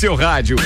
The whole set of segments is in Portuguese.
1 no seu rádio.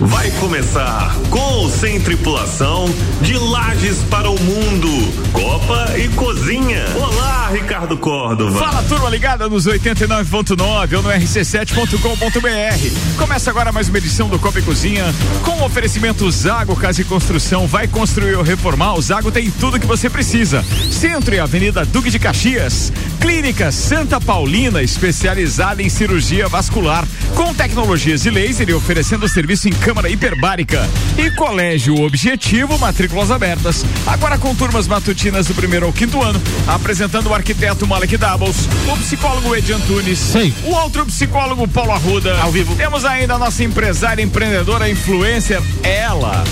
Vai começar com ou sem tripulação de Lages para o Mundo, Copa e Cozinha. Olá, Ricardo Córdova. Fala turma ligada nos 89.9 ou no rc7.com.br. Começa agora mais uma edição do Copa e Cozinha com oferecimento Zago Casa e Construção. Vai construir ou reformar? O Zago tem tudo que você precisa. Centro e Avenida Duque de Caxias. Clínica Santa Paulina, especializada em cirurgia vascular, com tecnologias de laser e oferecendo serviço em câmara hiperbárica. E Colégio Objetivo, matrículas abertas. Agora com turmas matutinas do primeiro ao quinto ano, apresentando o arquiteto Malek Doubles, o psicólogo Edi Antunes, Sei. o outro psicólogo Paulo Arruda. Ao vivo. Temos ainda a nossa empresária, empreendedora, influencer, ela.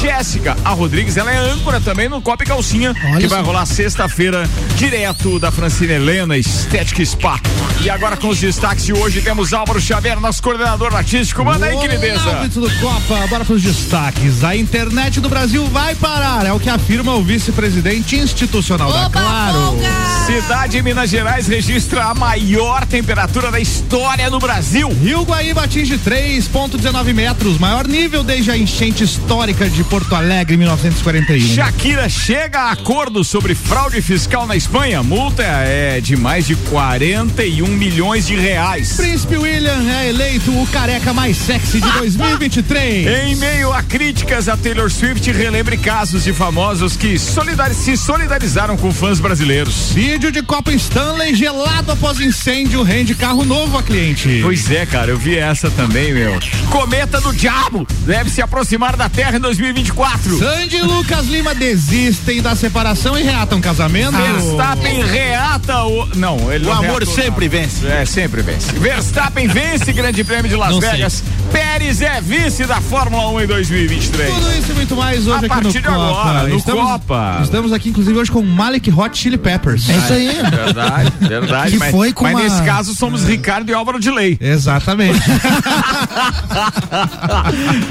Jéssica, a Rodrigues, ela é âncora também no Copa e Calcinha, Olha que vai só. rolar sexta-feira, direto da Francina Helena, Estética Spa. E agora com os destaques de hoje, temos Álvaro Xavier, nosso coordenador artístico. Manda aí, querideza. Do Copa, bora pros destaques. A internet do Brasil vai parar, é o que afirma o vice-presidente institucional da Opa, Claro. folga! Cidade de Minas Gerais registra a maior temperatura da história do Brasil. Rio Guaíba atinge 3,19 metros, maior nível desde a enchente histórica de Porto Alegre em 1941. Shakira chega a acordo sobre fraude fiscal na Espanha. Multa é de mais de 41 milhões de reais. Príncipe William é eleito o careca mais sexy de 2023. Em meio a críticas a Taylor Swift, relembre casos de famosos que solidar- se solidarizaram com fãs brasileiros. Vídeo de Copa Stanley gelado após incêndio rende carro novo a cliente. Pois é, cara, eu vi essa também, meu. Cometa do Diabo deve se aproximar da Terra em 2024. Sandy e Lucas Lima desistem da separação e reatam casamento. Verstappen reata o. Não, ele O não amor reatou, sempre não. vence. É, sempre vence. Verstappen vence Grande Prêmio de Las Não sei. Pérez é vice da Fórmula 1 em 2023. Tudo isso e muito mais hoje A aqui partir no de Copa. agora, no estamos, Copa. Estamos aqui, inclusive, hoje com Malik Hot Chili Peppers. É isso aí. Verdade, verdade. Que mas foi com mas uma- nesse caso somos Ricardo e Álvaro de Lei. Exatamente.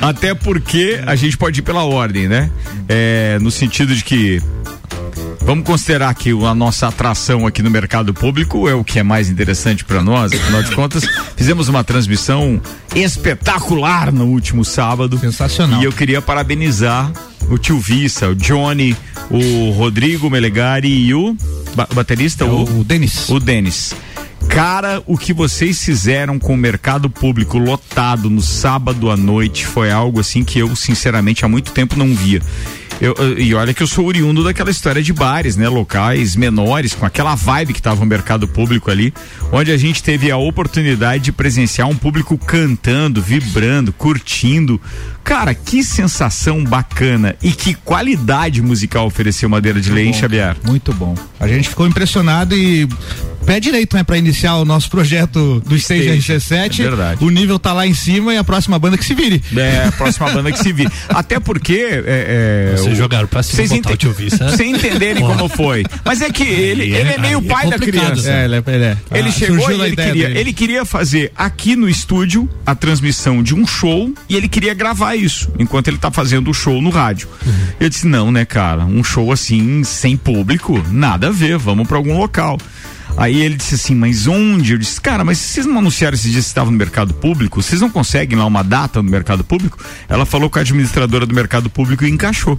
Até porque a gente pode ir pela ordem, né? É, no sentido de que Vamos considerar que a nossa atração aqui no mercado público é o que é mais interessante para nós. Afinal de contas, fizemos uma transmissão espetacular no último sábado. Sensacional. E eu queria parabenizar o tio Vissa, o Johnny, o Rodrigo Melegari e o ba- baterista, É o Denis. o Denis. Cara, o que vocês fizeram com o mercado público lotado no sábado à noite foi algo assim que eu, sinceramente, há muito tempo não via. Eu, e olha que eu sou oriundo daquela história de bares, né? Locais menores, com aquela vibe que tava o mercado público ali, onde a gente teve a oportunidade de presenciar um público cantando, vibrando, curtindo. Cara, que sensação bacana e que qualidade musical ofereceu Madeira de Lei, hein, Xavier? Muito bom. A gente ficou impressionado e pé direito, né, pra iniciar o nosso projeto do Stage Stage, RC7. é verdade. O nível tá lá em cima e a próxima banda que se vire. É, a próxima banda que se vir. Até porque. É, é, Vocês o- jogaram pra cima, Vocês botar o tio Vissa. Sem entenderem como foi. Mas é que ele, Aí é- ele é meio é pai da criança. É, ele é. Ele, é. Ele Ah, chegou e ele queria, dele. ele queria fazer aqui no estúdio a transmissão de um show e ele queria gravar isso enquanto ele tá fazendo o show no rádio. Eu disse: não, né, cara? Um show assim, sem público, nada a ver, vamos pra algum local. Aí ele disse assim, mas onde? Eu disse, cara, mas vocês não anunciaram esses dias que estavam no mercado público? Vocês não conseguem lá uma data no mercado público? Ela falou com a administradora do mercado público e encaixou.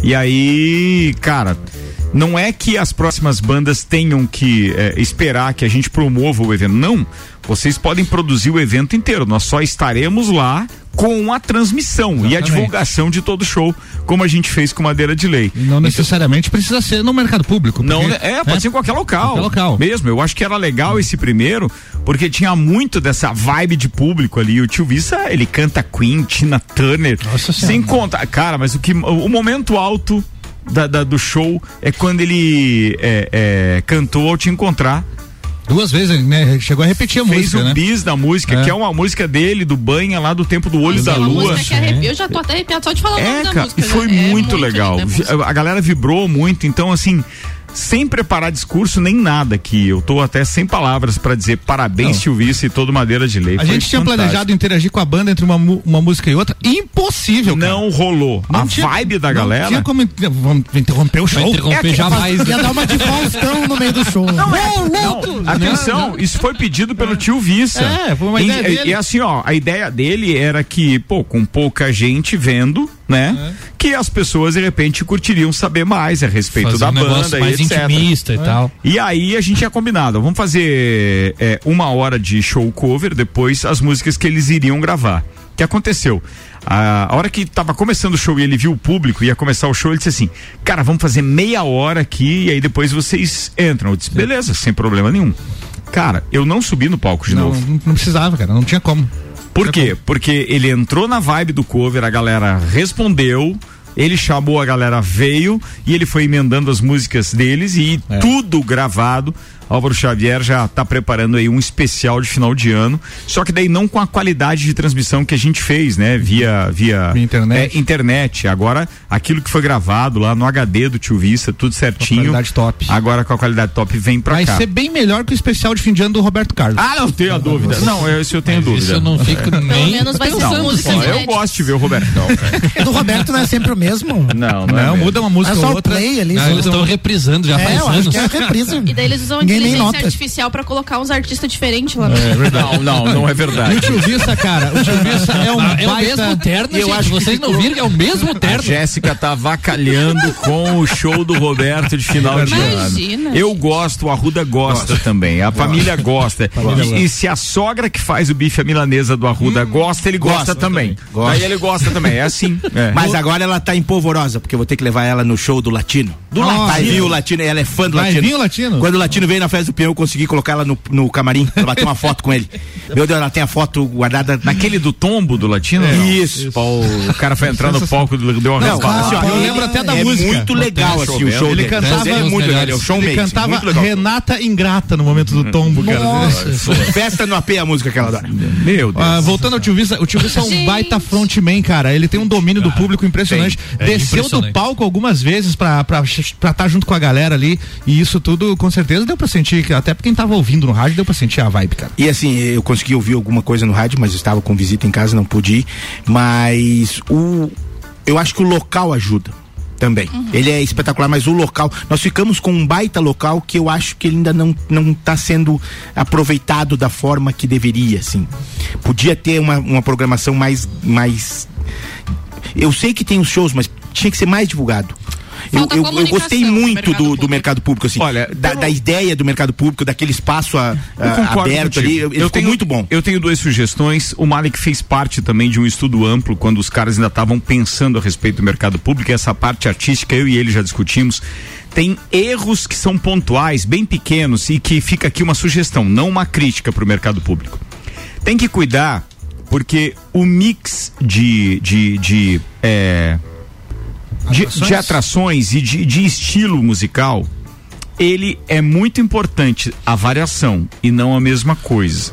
E aí, cara, não é que as próximas bandas tenham que eh, esperar que a gente promova o evento. Não. Vocês podem produzir o evento inteiro. Nós só estaremos lá com a transmissão e a Exatamente. divulgação de todo o show, como a gente fez com Madeira de Lei. Não necessariamente precisa ser no mercado público. Não, porque, né? é, pode né? ser em qualquer local. Qualquer local. Mesmo, eu acho que era legal esse primeiro, porque tinha muito dessa vibe de público ali. O tio Vissa, ele canta Queen, Tina Turner. Nossa Senhora. sem conta. Cara, mas o que o momento alto da- da- do show é quando ele é, é, cantou ao te encontrar. Duas vezes, né? Chegou a repetir a Fez música, o né? bis da música, É. que é uma música dele, do Banha, lá do tempo do Olho da é Lua. música. Eu já tô até arrepiado só de falar o nome É, da cara, música. e foi né? É muito, legal. a música. A galera vibrou muito, então assim, sem preparar discurso nem nada aqui. Eu tô até sem palavras para dizer parabéns, Tio Vice e todo Madeira de Lei. A gente tinha fantástico. planejado interagir com a banda entre uma, uma música e outra. Impossível, cara. Não rolou. Não a tinha, vibe da galera. Não tinha como vamos interromper o show. Interromper é jamais. Ia dar uma de Faustão no meio do show. Não, é, não, atenção, não, isso foi pedido pelo é. tio Vissa. É, foi uma ideia e, dele. E assim, ó, a ideia dele era que, pô, com pouca gente vendo, né? É. Que as pessoas de repente curtiriam saber mais a respeito fazer da um banda mais e etc. intimista e é. tal. E aí a gente tinha combinado, vamos fazer é, uma hora de show cover, depois as músicas que eles iriam gravar. O que aconteceu? A, a hora que tava começando o show e ele viu o público, ia começar o show, ele disse assim: Cara, vamos fazer meia hora aqui e aí depois vocês entram. Eu disse: Beleza, sem problema nenhum. Cara, eu não subi no palco de não, novo. Não, não precisava, cara, não tinha como. Por quê? Porque ele entrou na vibe do cover, a galera respondeu, ele chamou, a galera veio e ele foi emendando as músicas deles e é. tudo gravado. Álvaro Xavier já está preparando aí um especial de final de ano, só que daí não com a qualidade de transmissão que a gente fez, né? Via via internet. É, internet. Agora aquilo que foi gravado lá no HD do Tio Vista, tudo certinho. Com qualidade top. Agora com a qualidade top vem para cá. Vai ser bem melhor que o especial de fim de ano do Roberto Carlos. Ah, não tenho a dúvida. Não, esse eu tenho Mas dúvida. Isso eu não fico é. nem. Pelo menos vai ser não, música. Eu gosto de ver o Roberto. Não, do Roberto não é sempre o mesmo? Não, não, não é muda uma música é só outra. Play ali, não, eles estão reprisando já é, faz anos. Que é reprisa. E daí eles usam inteligência artificial para colocar uns artistas diferentes lá. É verdade. Não, não, não é verdade. o Tio Vista, cara, o Tio Vista é um ah, é o mesmo terno, eu gente, acho vocês não viram, é o mesmo terno. A Jéssica tá vacalhando com o show do Roberto de final de ano. Eu gosto, a Arruda gosta gosta. também, a família gosta. E, e, se a sogra que faz o bife a milanesa do Arruda hum, gosta, ele gosta, gosta também. Gosta. Aí ele gosta também, é assim. É. Mas agora ela tá empolvorosa, porque eu vou ter que levar ela no show do Latino. Do Latino. Vai vir o Latino, ela é fã do Vai Latino. Vir o Latino. Quando o Latino veio na festa do peão, eu consegui colocar ela no, no camarim, pra bater uma foto com ele. Meu Deus, ela tem a foto guardada. Naquele do tombo do Latino? É, isso. Pô, o cara foi entrar no palco, deu uma não, assim, ó, Eu lembro até da é música. muito legal, assim, o show ele dele. Cantava, é muito legal, é o show ele cantava Renata Ingrata no momento do tombo, cara. Festa no AP a música que ela dá. Meu Deus. Ah, voltando ao Tio Vista, o Tio Vista é um baita frontman, cara. Ele tem um domínio do público impressionante. É Desceu do palco algumas vezes pra estar tá junto com a galera ali. E isso tudo, com certeza, deu pra sentir, até pra quem tava ouvindo no rádio, deu pra sentir a vibe, cara. E assim, eu consegui ouvir alguma coisa no rádio, mas estava com visita em casa, não pude ir. Mas o. Eu acho que o local ajuda também. Uhum. Ele é espetacular, mas o local, nós ficamos com um baita local que eu acho que ele ainda não não está sendo aproveitado da forma que deveria, assim. Podia ter uma, uma programação mais mais eu sei que tem os shows, mas tinha que ser mais divulgado. Eu, eu, eu, gostei muito do, do, mercado público, assim. Olha, da, da, ideia do mercado público, daquele espaço a, a, aberto ali. Eu, eu tenho muito bom. Eu tenho duas sugestões. O Malik fez parte também de um estudo amplo, quando os caras ainda estavam pensando a respeito do mercado público. E essa parte artística, eu e ele já discutimos tem erros que são pontuais, bem pequenos, e que fica aqui uma sugestão, não uma crítica para o mercado público. Tem que cuidar, porque o mix de, de, de é, de, de atrações e de, de estilo musical, ele é muito importante a variação e não a mesma coisa.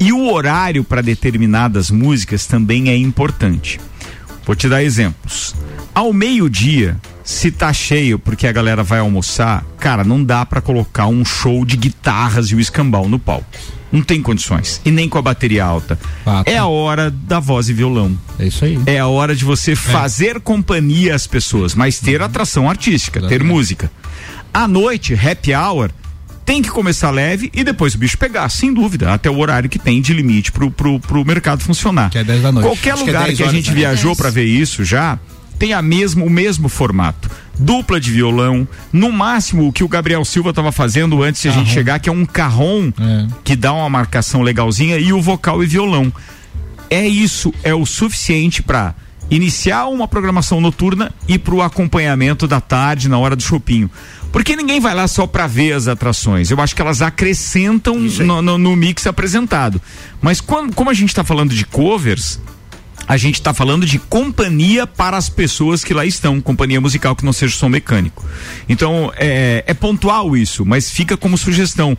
E o horário para determinadas músicas também é importante. Vou te dar exemplos. Ao meio-dia, se tá cheio porque a galera vai almoçar, cara, não dá para colocar um show de guitarras e o escambau no palco. Não tem condições. E nem com a bateria alta. Tá. É a hora da voz e violão. É isso aí. É a hora de você é. fazer companhia às pessoas, mas ter atração artística, ter música. À noite, happy hour, tem que começar leve e depois o bicho pegar, sem dúvida, até o horário que tem de limite pro, pro, pro mercado funcionar. Que é 10 da noite. Qualquer Acho lugar que, é que a gente viajou para ver isso já, tem a mesmo, o mesmo formato. Dupla de violão, no máximo o que o Gabriel Silva estava fazendo antes de a gente chegar, que é um carrom é. que dá uma marcação legalzinha e o vocal e violão. É isso, é o suficiente para iniciar uma programação noturna e para o acompanhamento da tarde na hora do chopinho. Porque ninguém vai lá só para ver as atrações. Eu acho que elas acrescentam no, no, no, mix apresentado. Mas quando, como a gente está falando de covers, a gente está falando de companhia para as pessoas que lá estão, companhia musical que não seja som mecânico. Então, é, é pontual isso, mas fica como sugestão.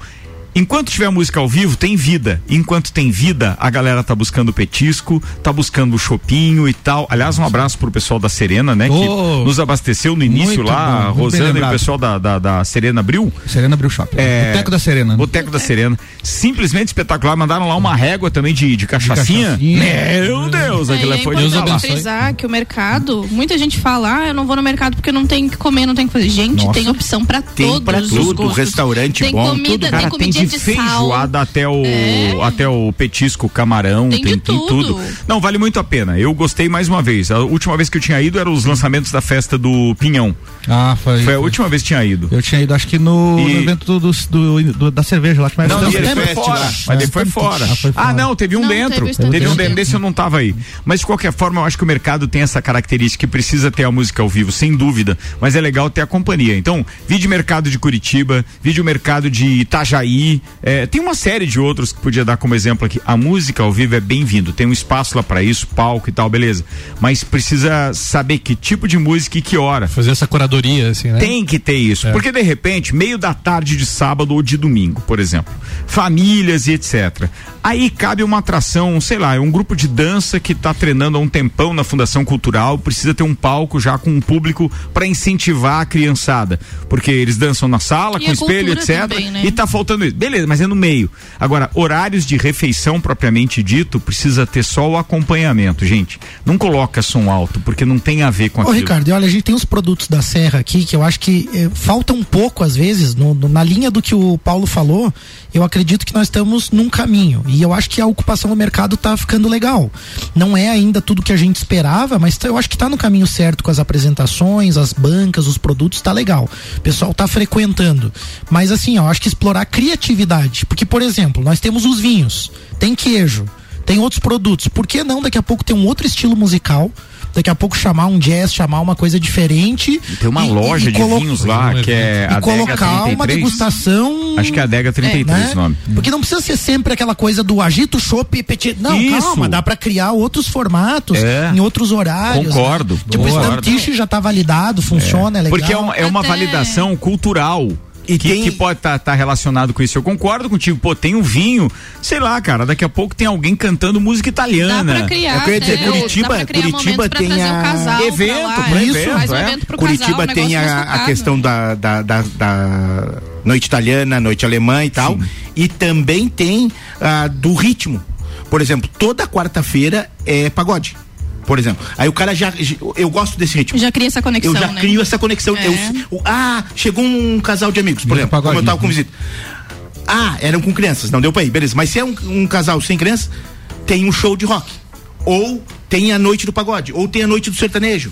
Enquanto tiver música ao vivo, tem vida. Enquanto tem vida, a galera tá buscando petisco, tá buscando o chopinho e tal. Aliás, um abraço pro pessoal da Serena, né? Oh, que nos abasteceu no início lá, bom, Rosana e o pessoal da, da, da Serena Bril. Serena abriu shopping. É, Boteco da Serena. né? Boteco da Serena. Simplesmente espetacular. Mandaram lá uma régua também de, de cachaçinha. cachaçinha. Meu Deus, É, aquilo é foi de frisar que o mercado, muita gente fala, ah, eu não vou no mercado porque não tem o que comer, não tem o que fazer. Gente, Nossa. tem opção pra Tem todos pra os tudo, gostos. restaurante tem bom, comida, tudo. tem Cara, tem comidinha de de, sal. feijoada até o, É. até o petisco, camarão, Tem tem, de tem tudo. tudo. Não, vale muito a pena. Eu gostei mais uma vez. A última vez que eu tinha ido eram os lançamentos da festa do Pinhão. Ah, foi. Foi a última vez que tinha ido. Eu tinha ido, acho que no, E- no evento do, do- do- da cerveja lá que mais Não, Não, ele foi fora. lá. Mas ele foi fora. Ah, foi Ah, não, teve um Não, dentro. teve Teve, Stamp um dentro desse eu não tava aí. Mas de qualquer forma, eu acho que o mercado tem essa característica que precisa ter a música ao vivo, sem dúvida. Mas é legal ter a companhia. Então, vídeo mercado de Curitiba, vídeo mercado de Itajaí. É, tem uma série de outros que podia dar como exemplo aqui. A música ao vivo é bem-vindo. Tem um espaço lá pra isso, palco e tal, beleza. Mas precisa saber que tipo de música e que hora. Fazer essa curadoria, assim, né? Tem que ter isso. Porque de repente, meio da tarde de sábado ou de domingo, por exemplo. Famílias e etc. Aí cabe uma atração, sei lá, é um grupo de dança que está treinando há um tempão na Fundação Cultural, precisa ter um palco já com um público para incentivar a criançada. Porque eles dançam na sala, E com a espelho, etc. também, né? E tá faltando isso. Beleza, mas é no meio. Agora, horários de refeição propriamente dito, precisa ter só o acompanhamento, gente. Não coloca som alto, porque não tem a ver com Ô, aquilo. Ricardo, e olha, a gente tem os produtos da Serra aqui que eu acho que eh, falta um pouco, às vezes, no- no- na linha do que o Paulo falou. Eu acredito que nós estamos num caminho. E eu acho que a ocupação do mercado tá ficando legal. Não é ainda tudo que a gente esperava, mas eu acho que tá no caminho certo com as apresentações, as bancas, os produtos, tá legal. O pessoal tá frequentando. Mas assim, eu acho que explorar a criatividade. Porque, por exemplo, nós temos os vinhos, tem queijo, tem outros produtos. Por que não daqui a pouco ter um outro estilo musical? Daqui a pouco chamar um jazz, chamar uma coisa diferente. Tem uma e- loja e de colo- vinhos lá, um que é E a colocar uma 33. degustação. Acho que é a Adega 33 né? o nome. Porque não precisa ser sempre aquela coisa do agito, chopp e petit. Não, Isso. calma, dá pra criar outros formatos É. em outros horários. Concordo, né? Tipo, o. Stamp já tá validado, funciona, é, legal. Porque é uma, é uma Até- validação cultural. E que, tem- que pode estar relacionado com isso. Eu concordo contigo. Pô, tem um vinho, sei lá, cara. Daqui a pouco tem alguém cantando música Dá italiana. pra criar. Eu queria dizer, até, Curitiba- dá pra criar Curitiba tem a- casal Evento, pra lá, pra é. Faz um é. evento pro Curitiba casal, um tem a, a questão da, da, da, da noite italiana, noite alemã e tal. E também tem a do ritmo. Por exemplo, toda quarta-feira é pagode. Por exemplo. Aí o cara já. Eu gosto desse ritmo. Já cria essa conexão, eu já né? crio essa conexão. É. Eu- o- ah, chegou um casal de amigos, por Vira exemplo, como eu tava com visita. Ah, eram com crianças, não deu pra ir, beleza. Mas se é um, um casal sem crianças, tem um show de rock. Ou tem a noite do pagode, ou tem a noite do sertanejo.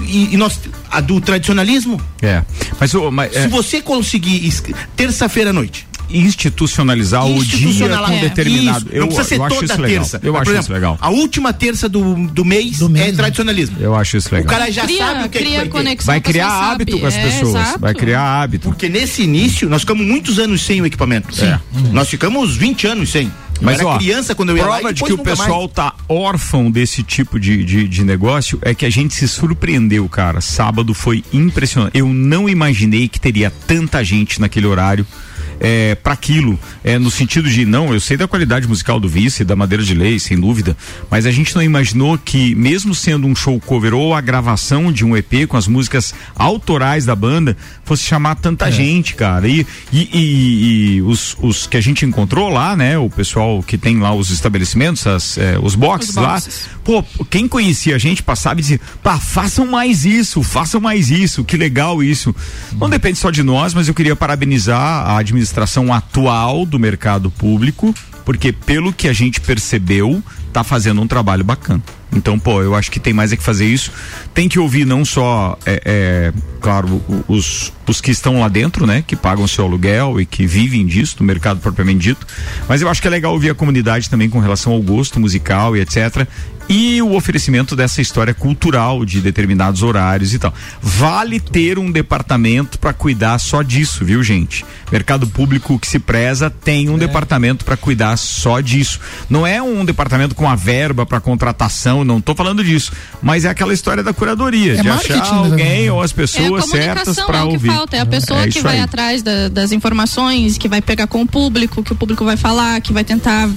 E, e nós, a do tradicionalismo, É. Mas, mas, é, se você conseguir terça-feira à noite, institucionalizar o dia com é, determinado. isso, eu, não precisa ser eu acho toda isso legal. terça. Eu Mas, acho por isso exemplo, legal. A última terça do, do, mês, Do mês, é né? tradicionalismo. Eu acho isso O legal. cara já Cria, sabe o que, é que cria vai ter. conexão. Vai criar sabe. hábito com as É, pessoas. exato. Vai criar hábito. Porque nesse início, nós ficamos muitos anos sem o equipamento. É. Nós ficamos 20 anos sem. Mas ó, criança quando eu ia lá prova e de que o pessoal mais. tá órfão desse tipo de, de, de negócio é que a gente se surpreendeu, cara. Sábado foi impressionante. Eu não imaginei que teria tanta gente naquele horário. É, para aquilo, é, no sentido de não, eu sei da qualidade musical do Vice, da Madeira de Lei, sem dúvida, mas a gente não imaginou que, mesmo sendo um show cover ou a gravação de um EP com as músicas autorais da banda, fosse chamar tanta gente, cara. E, e, e- e os, os que a gente encontrou lá, né? O pessoal que tem lá os estabelecimentos, as, é, os boxes Os lá, boxes. pô, quem conhecia a gente passava e dizia, pá, façam mais isso, façam mais isso, que legal isso. Não depende só de nós, mas eu queria parabenizar a administração atual do mercado público, porque pelo que a gente percebeu, tá fazendo um trabalho bacana. Então, pô, eu acho que tem mais é que fazer isso. Tem que ouvir não só, é, é, claro, os, os que estão lá dentro, né? Que pagam seu aluguel e que vivem disso, do mercado propriamente dito. Mas eu acho que é legal ouvir a comunidade também com relação ao gosto musical e etc. E o oferecimento dessa história cultural de determinados horários e tal. Vale ter um departamento para cuidar só disso, viu, gente? Mercado público que se preza tem um departamento para cuidar só disso. Não é um departamento com a verba para contratação, não tô falando disso. Mas é aquela história da curadoria, É de achar né? alguém ou as É a pessoas certas comunicação, para é o que ouvir. pauta, é a pessoa é que vai aí. atrás da, das informações, que vai pegar com o público, que o público vai falar, que vai tentar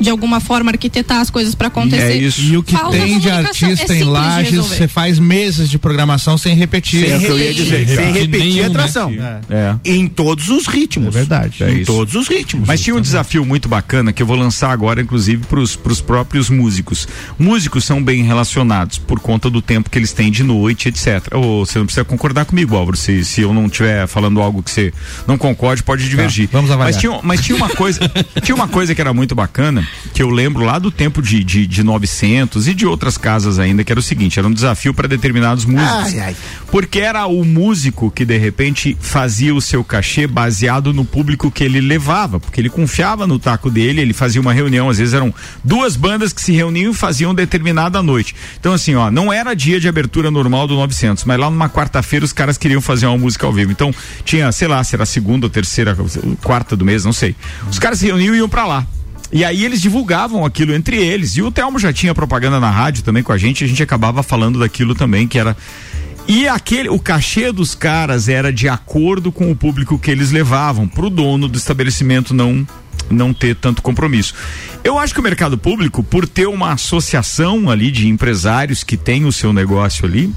de alguma forma arquitetar as coisas para acontecer. E, é isso. e o que Falta tem de artista é em lajes, você faz meses de programação sem repetir. Sem, repetir, dizer, sem, sem repetir a atração. É. É. Em todos os ritmos. É verdade. É em isso. todos os ritmos. Mas tinha um desafio muito bacana que eu vou lançar agora, inclusive, para os próprios músicos. Músicos são bem relacionados por conta do tempo que eles têm de noite, etc. Ou você não precisa concordar comigo, Álvaro. Se, se eu não estiver falando algo que você não concorde, pode divergir. Tá, vamos avaliar. Mas tinha, mas tinha uma coisa, tinha uma coisa que era muito bacana que eu lembro lá do tempo de, de, de 900 e de outras casas ainda, que era o seguinte: era um desafio para determinados músicos. Ai, ai. Porque era o músico que de repente fazia o seu cachê baseado no público que ele levava, porque ele confiava no taco dele, ele fazia uma reunião, às vezes eram duas bandas que se reuniam e faziam determinada noite. Então, assim, ó, não era dia de abertura normal do 900, mas lá numa quarta-feira os caras queriam fazer uma música ao vivo. Então, tinha, sei lá, se era segunda ou terceira, quarta do mês, não sei. Os caras se reuniam e iam para lá. E aí eles divulgavam aquilo entre eles. E o Telmo já tinha propaganda na rádio também com a gente, a gente acabava falando daquilo também, que era. E aquele, o cachê dos caras era de acordo com o público que eles levavam, para o dono do estabelecimento não não ter tanto compromisso. Eu acho que o mercado público, por ter uma associação ali de empresários que tem o seu negócio ali,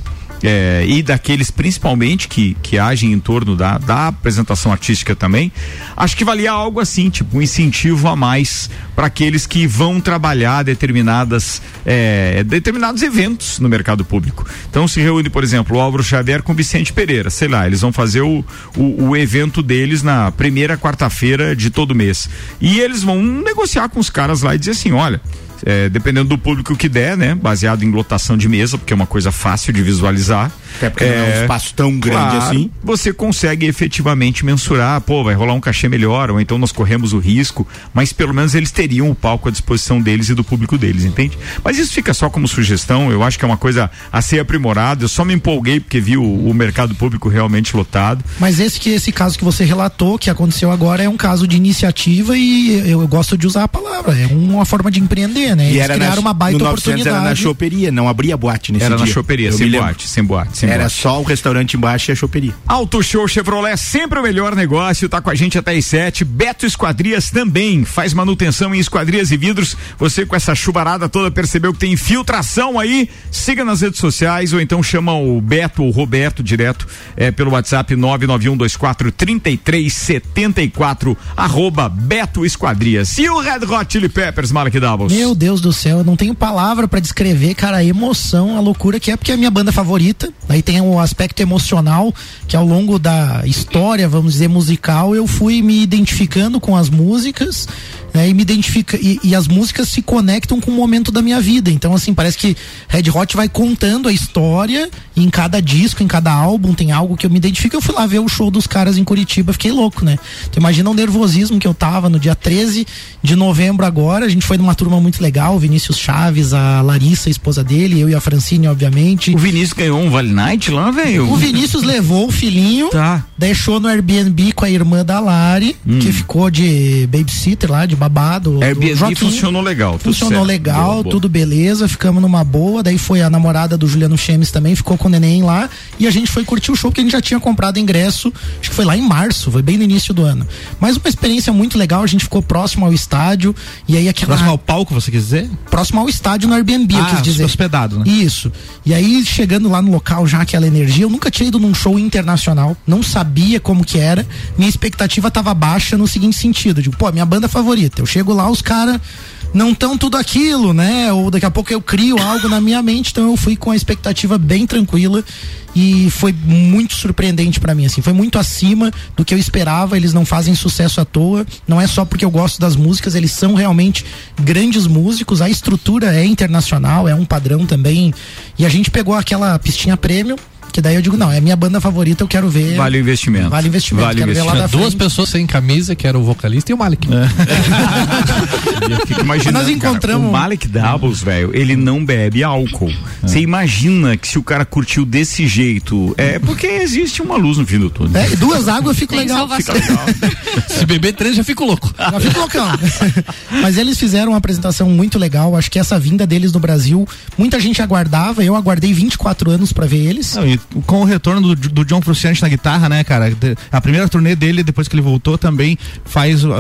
é, e daqueles principalmente que, que agem em torno da, da apresentação artística também, acho que valia algo assim, tipo um incentivo a mais para aqueles que vão trabalhar determinadas é, determinados eventos no mercado público. Então se reúne, por exemplo, o Álvaro Xavier com o Vicente Pereira, sei lá, eles vão fazer o, o, o evento deles na primeira quarta-feira de todo mês. E eles vão negociar com os caras lá e dizer assim, olha, é, dependendo do público que der, né? Baseado em lotação de mesa, porque é uma coisa fácil de visualizar. Até porque é, não é um espaço tão grande claro, assim. Você consegue efetivamente mensurar, pô, vai rolar um cachê melhor, ou então nós corremos o risco, mas pelo menos eles teriam o palco à disposição deles e do público deles, entende? Mas isso fica só como sugestão, eu acho que é uma coisa a ser aprimorada. Eu só me empolguei porque vi o, o mercado público realmente lotado. Mas esse que esse caso que você relatou, que aconteceu agora, é um caso de iniciativa e eu, eu gosto de usar a palavra. É uma forma de empreender, né? Eles e era criaram na, uma baita oportunidade. Era na choperia, não abria boate nesse era dia. Era na choperia, sem boate, sem boate, sem Era boate. só o restaurante embaixo e a choperia. Auto Show Chevrolet, sempre o melhor negócio, tá com a gente até às sete. Beto Esquadrias também faz manutenção em esquadrias e vidros. Você com essa chuvarada toda percebeu que tem infiltração aí? Siga nas redes sociais ou então chama o Beto ou Roberto direto é, pelo WhatsApp 99124 3374 arroba Beto Esquadrias. E o Red Hot Chili Peppers, Malek Davos? Meu Deus do céu, eu não tenho palavra para descrever, cara, a emoção, a loucura que é, porque é a minha banda favorita. Aí tem o aspecto emocional, que ao longo da história, vamos dizer, musical, eu fui me identificando com as músicas né, e me identifica e, e, as músicas se conectam com o momento da minha vida. Então assim parece que Red Hot vai contando a história e em cada disco, em cada álbum tem algo que eu me identifico. Eu fui lá ver o show dos caras em Curitiba, fiquei louco, né? Então imagina o nervosismo que eu tava no dia 13 de novembro agora. A gente foi numa turma muito legal, Vinícius Chaves, a Larissa, a esposa dele, eu e a Francine, obviamente. O Vinícius ganhou um Vale Night lá, velho. O Vinícius levou o filhinho, tá. deixou no Airbnb com a irmã da Lari, hum. que ficou de babysitter lá, de babado. Airbnb funcionou legal. Funcionou legal, tudo beleza, ficamos numa boa. Daí foi a namorada do Juliano Chemes também, ficou com o neném lá. E a gente foi curtir o show, porque a gente já tinha comprado ingresso, acho que foi lá em março, foi bem no início do ano. Mas uma experiência muito legal, a gente ficou próximo ao estádio. E aí aquela. Próximo ao palco, você quer dizer? Próximo ao estádio no Airbnb, ah, eu quis dizer. hospedado, né? Isso. E aí, chegando lá no local, já aquela energia, eu nunca tinha ido num show internacional, não sabia como que era. Minha expectativa estava baixa no seguinte sentido: digo, pô, minha banda favorita. Eu chego lá, os caras não tão tudo aquilo, né? Ou daqui a pouco eu crio algo na minha mente, então eu fui com a expectativa bem tranquila e foi muito surpreendente para mim, assim, foi muito acima do que eu esperava. Eles não fazem sucesso à toa, não é só porque eu gosto das músicas, eles são realmente grandes músicos. A estrutura é internacional, é um padrão também. E a gente pegou aquela pistinha premium que daí eu digo, não, é minha banda favorita, eu quero ver. Vale o investimento. Vale o investimento. Vale quero investimento. Ver lá Duas pessoas sem camisa, que era o vocalista e o Malik. É. eu fico imaginando, Nós encontramos. Cara, o Malik Doubles, velho, ele não bebe álcool. É. Você é. imagina que se o cara curtiu desse jeito, é porque existe uma luz no fim do túnel. É, duas águas fica legal. Fica legal. se beber três, já fico louco. Já fico loucão. Mas eles fizeram uma apresentação muito legal. Acho que essa vinda deles no Brasil, muita gente aguardava. Eu aguardei 24 anos para ver eles. Não, com o retorno do, do John Frusciante na guitarra, né, cara? A primeira turnê dele, depois que ele voltou, também faz uh,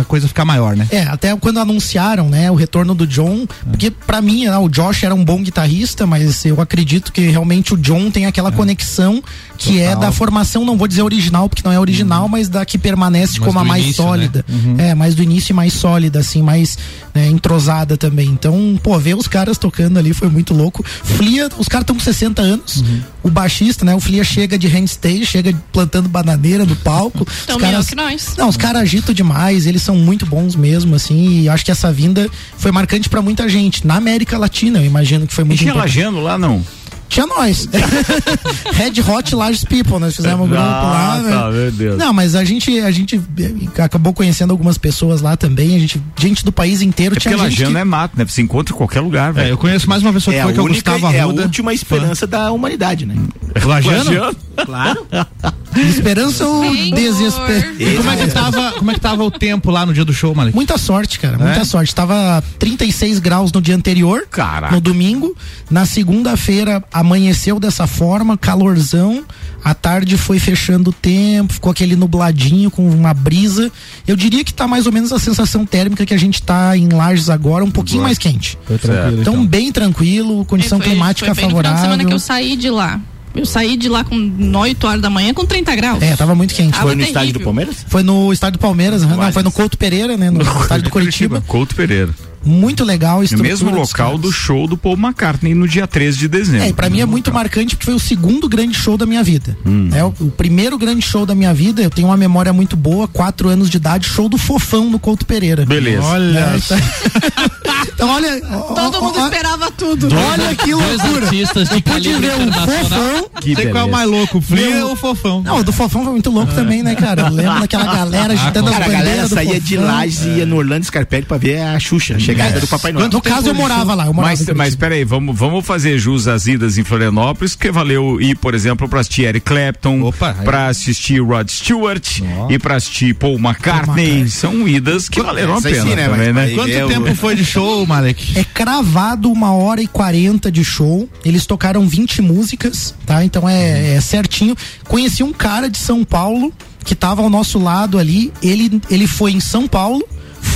a coisa ficar maior, né? É, até quando anunciaram, né, o retorno do John, porque para mim, né, o Josh era um bom guitarrista, mas eu acredito que realmente o John tem aquela é. conexão que é Total. é da formação, não vou dizer original, porque não é original, uhum. mas da que permanece mas como a mais início, né? sólida. Né? Uhum. É, mais do início e mais sólida, assim, mais né, entrosada também. Então, pô, ver os caras tocando ali foi muito louco. Flia, os caras estão com 60 anos. Uhum. O baixista, né? O Flia chega de handstage, chega plantando bananeira no palco. Tão os caras, que nós. Não, os caras agitam demais, eles são muito bons mesmo, assim, e acho que essa vinda foi marcante para muita gente. Na América Latina, eu imagino que foi muito E tinha lá, não? Tinha nós. Red Hot Large People, nós fizemos um grupo lá. Né? Tá, meu Deus. Não, mas a gente, a gente acabou conhecendo algumas pessoas lá também. A gente, gente do país inteiro é tinha gente. Que... é mato, né? Você encontra em qualquer lugar, velho. É, eu conheço mais uma pessoa que é foi que é o Gustavo Arruda. É a última esperança da humanidade, né? Lajano? Claro. Esperança ou desespero? Como é, que tava, como é que tava o tempo lá no dia do show, Malik? Muita sorte, cara. Muita é? sorte. Tava 36 graus no dia anterior, Caraca. no domingo. Na segunda-feira amanheceu dessa forma, calorzão. À tarde foi fechando o tempo, ficou aquele nubladinho com uma brisa. Eu diria que tá mais ou menos a sensação térmica que a gente tá em Lages agora, um pouquinho Boa. mais quente. Foi tranquilo, então, então, bem tranquilo, condição foi, climática foi bem favorável. No semana que eu saí de lá. Eu saí de lá com 8 horas da manhã com 30 graus. É, tava muito quente. Tava foi no terrível. estádio do Palmeiras? Foi no estádio do Palmeiras, não, foi no Couto Pereira, né? No estádio do Curitiba. Couto Pereira muito legal. No mesmo local do show do Paul McCartney no dia 13 de dezembro. É, pra mim é muito marcante porque foi o segundo grande show da minha vida. Hum. É o, o, primeiro grande show da minha vida, eu tenho uma memória muito boa, quatro anos de idade, show do Fofão no Couto Pereira. Beleza. Olha. É, tá... então olha. Todo ó, mundo ó, esperava tudo. Dois, olha que loucura. artistas de eu pude ver o Fofão. Que Sei qual é o mais louco, o Flia ou o Fofão? Não, o do Fofão foi muito louco ah. também, né, cara? Eu lembro daquela galera agitando ah, as bandeiras. A galera saía de lá e ia no Orlando Scarpelli pra ver a Xuxa, a é. do Papai Noel. No caso, eu morava lá. Eu morava mas, mas peraí, vamos, vamos fazer jus às idas em Florianópolis, porque valeu ir, por exemplo, pra assistir Eric Clapton, Opa, pra assistir Rod Stewart oh. e pra assistir Paul McCartney. McCartney. São idas que valeram a pena sim, né, também, né? Quanto é tempo foi de show, Malek? É cravado uma hora e quarenta de show. Eles tocaram 20 músicas, tá? Então é, é certinho. Conheci um cara de São Paulo que estava ao nosso lado ali. Ele, ele foi em São Paulo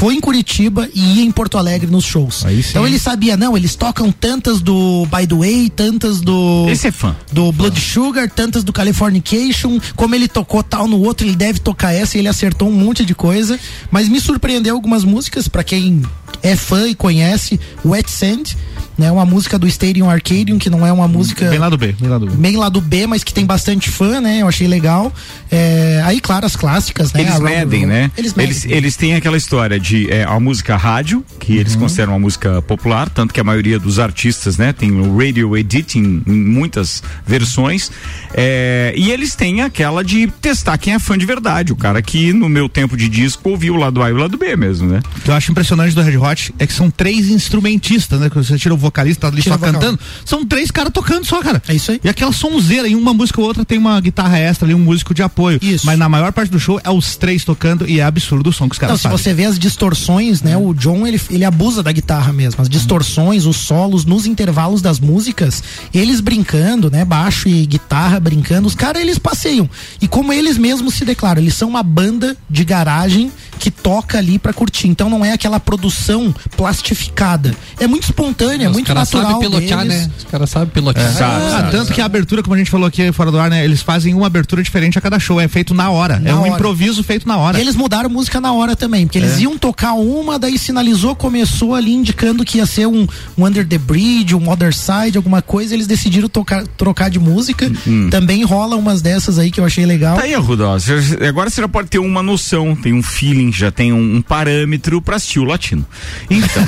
foi em Curitiba e ia em Porto Alegre nos shows. Então ele sabia, não, eles tocam tantas do By the Way, tantas do. Esse é fã. Do Blood Sugar, tantas do Californication. Como ele tocou tal no outro, ele deve tocar essa e ele acertou um monte de coisa. Mas me surpreendeu algumas músicas, para quem é fã e conhece, Wet Sand né? Uma música do Stadium Arcadium, que não é uma música. Bem lá do B, bem lá do B. Bem lá do B, mas que tem bastante fã, né? Eu achei legal. É, aí, claro, as clásticas, né? Eles medem, né? Eles, medem. eles, eles têm aquela história de é, a música rádio, que uhum. eles consideram uma música popular, tanto que a maioria dos artistas, né, tem o radio editing em muitas versões. É, e eles têm aquela de testar quem é fã de verdade. O cara que no meu tempo de disco ouviu o lado A e o lado B mesmo, né? O que eu acho impressionante do Red Hot é que são três instrumentistas, né? Que você tira o vocalista ali Tira só cantando. São três caras tocando só, cara. É isso aí. E aquela sonzeira, em uma música ou outra tem uma guitarra extra ali, um músico de apoio. Isso. Mas na maior parte do show é os três tocando e é absurdo o som que os caras Não, se você vê as distorções, né? O John, ele, ele abusa da guitarra mesmo. As distorções, os solos, nos intervalos das músicas, eles brincando, né? Baixo e guitarra brincando, os caras eles passeiam. E como eles mesmos se declaram, eles são uma banda de garagem que toca ali para curtir. Então não é aquela produção plastificada. É muito espontânea, é muito natural sabe pilotar, deles. né? Os caras sabem pilotar. É. Sabe, ah, sabe, tanto sabe. que a abertura, como a gente falou aqui fora do ar, né? Eles fazem uma abertura diferente a cada show. É feito na hora. Na é um hora. improviso feito na hora. E eles mudaram música na hora também, porque eles é. iam tocar uma, daí sinalizou, começou ali indicando que ia ser um, um Under the Bridge, um Other Side, alguma coisa. Eles decidiram tocar, trocar de música. Hum. Também rola umas dessas aí que eu achei legal. Tá aí, Rudolf. Agora você já pode ter uma noção, tem um feeling, já tem um, um parâmetro pra assistir o latino. Então.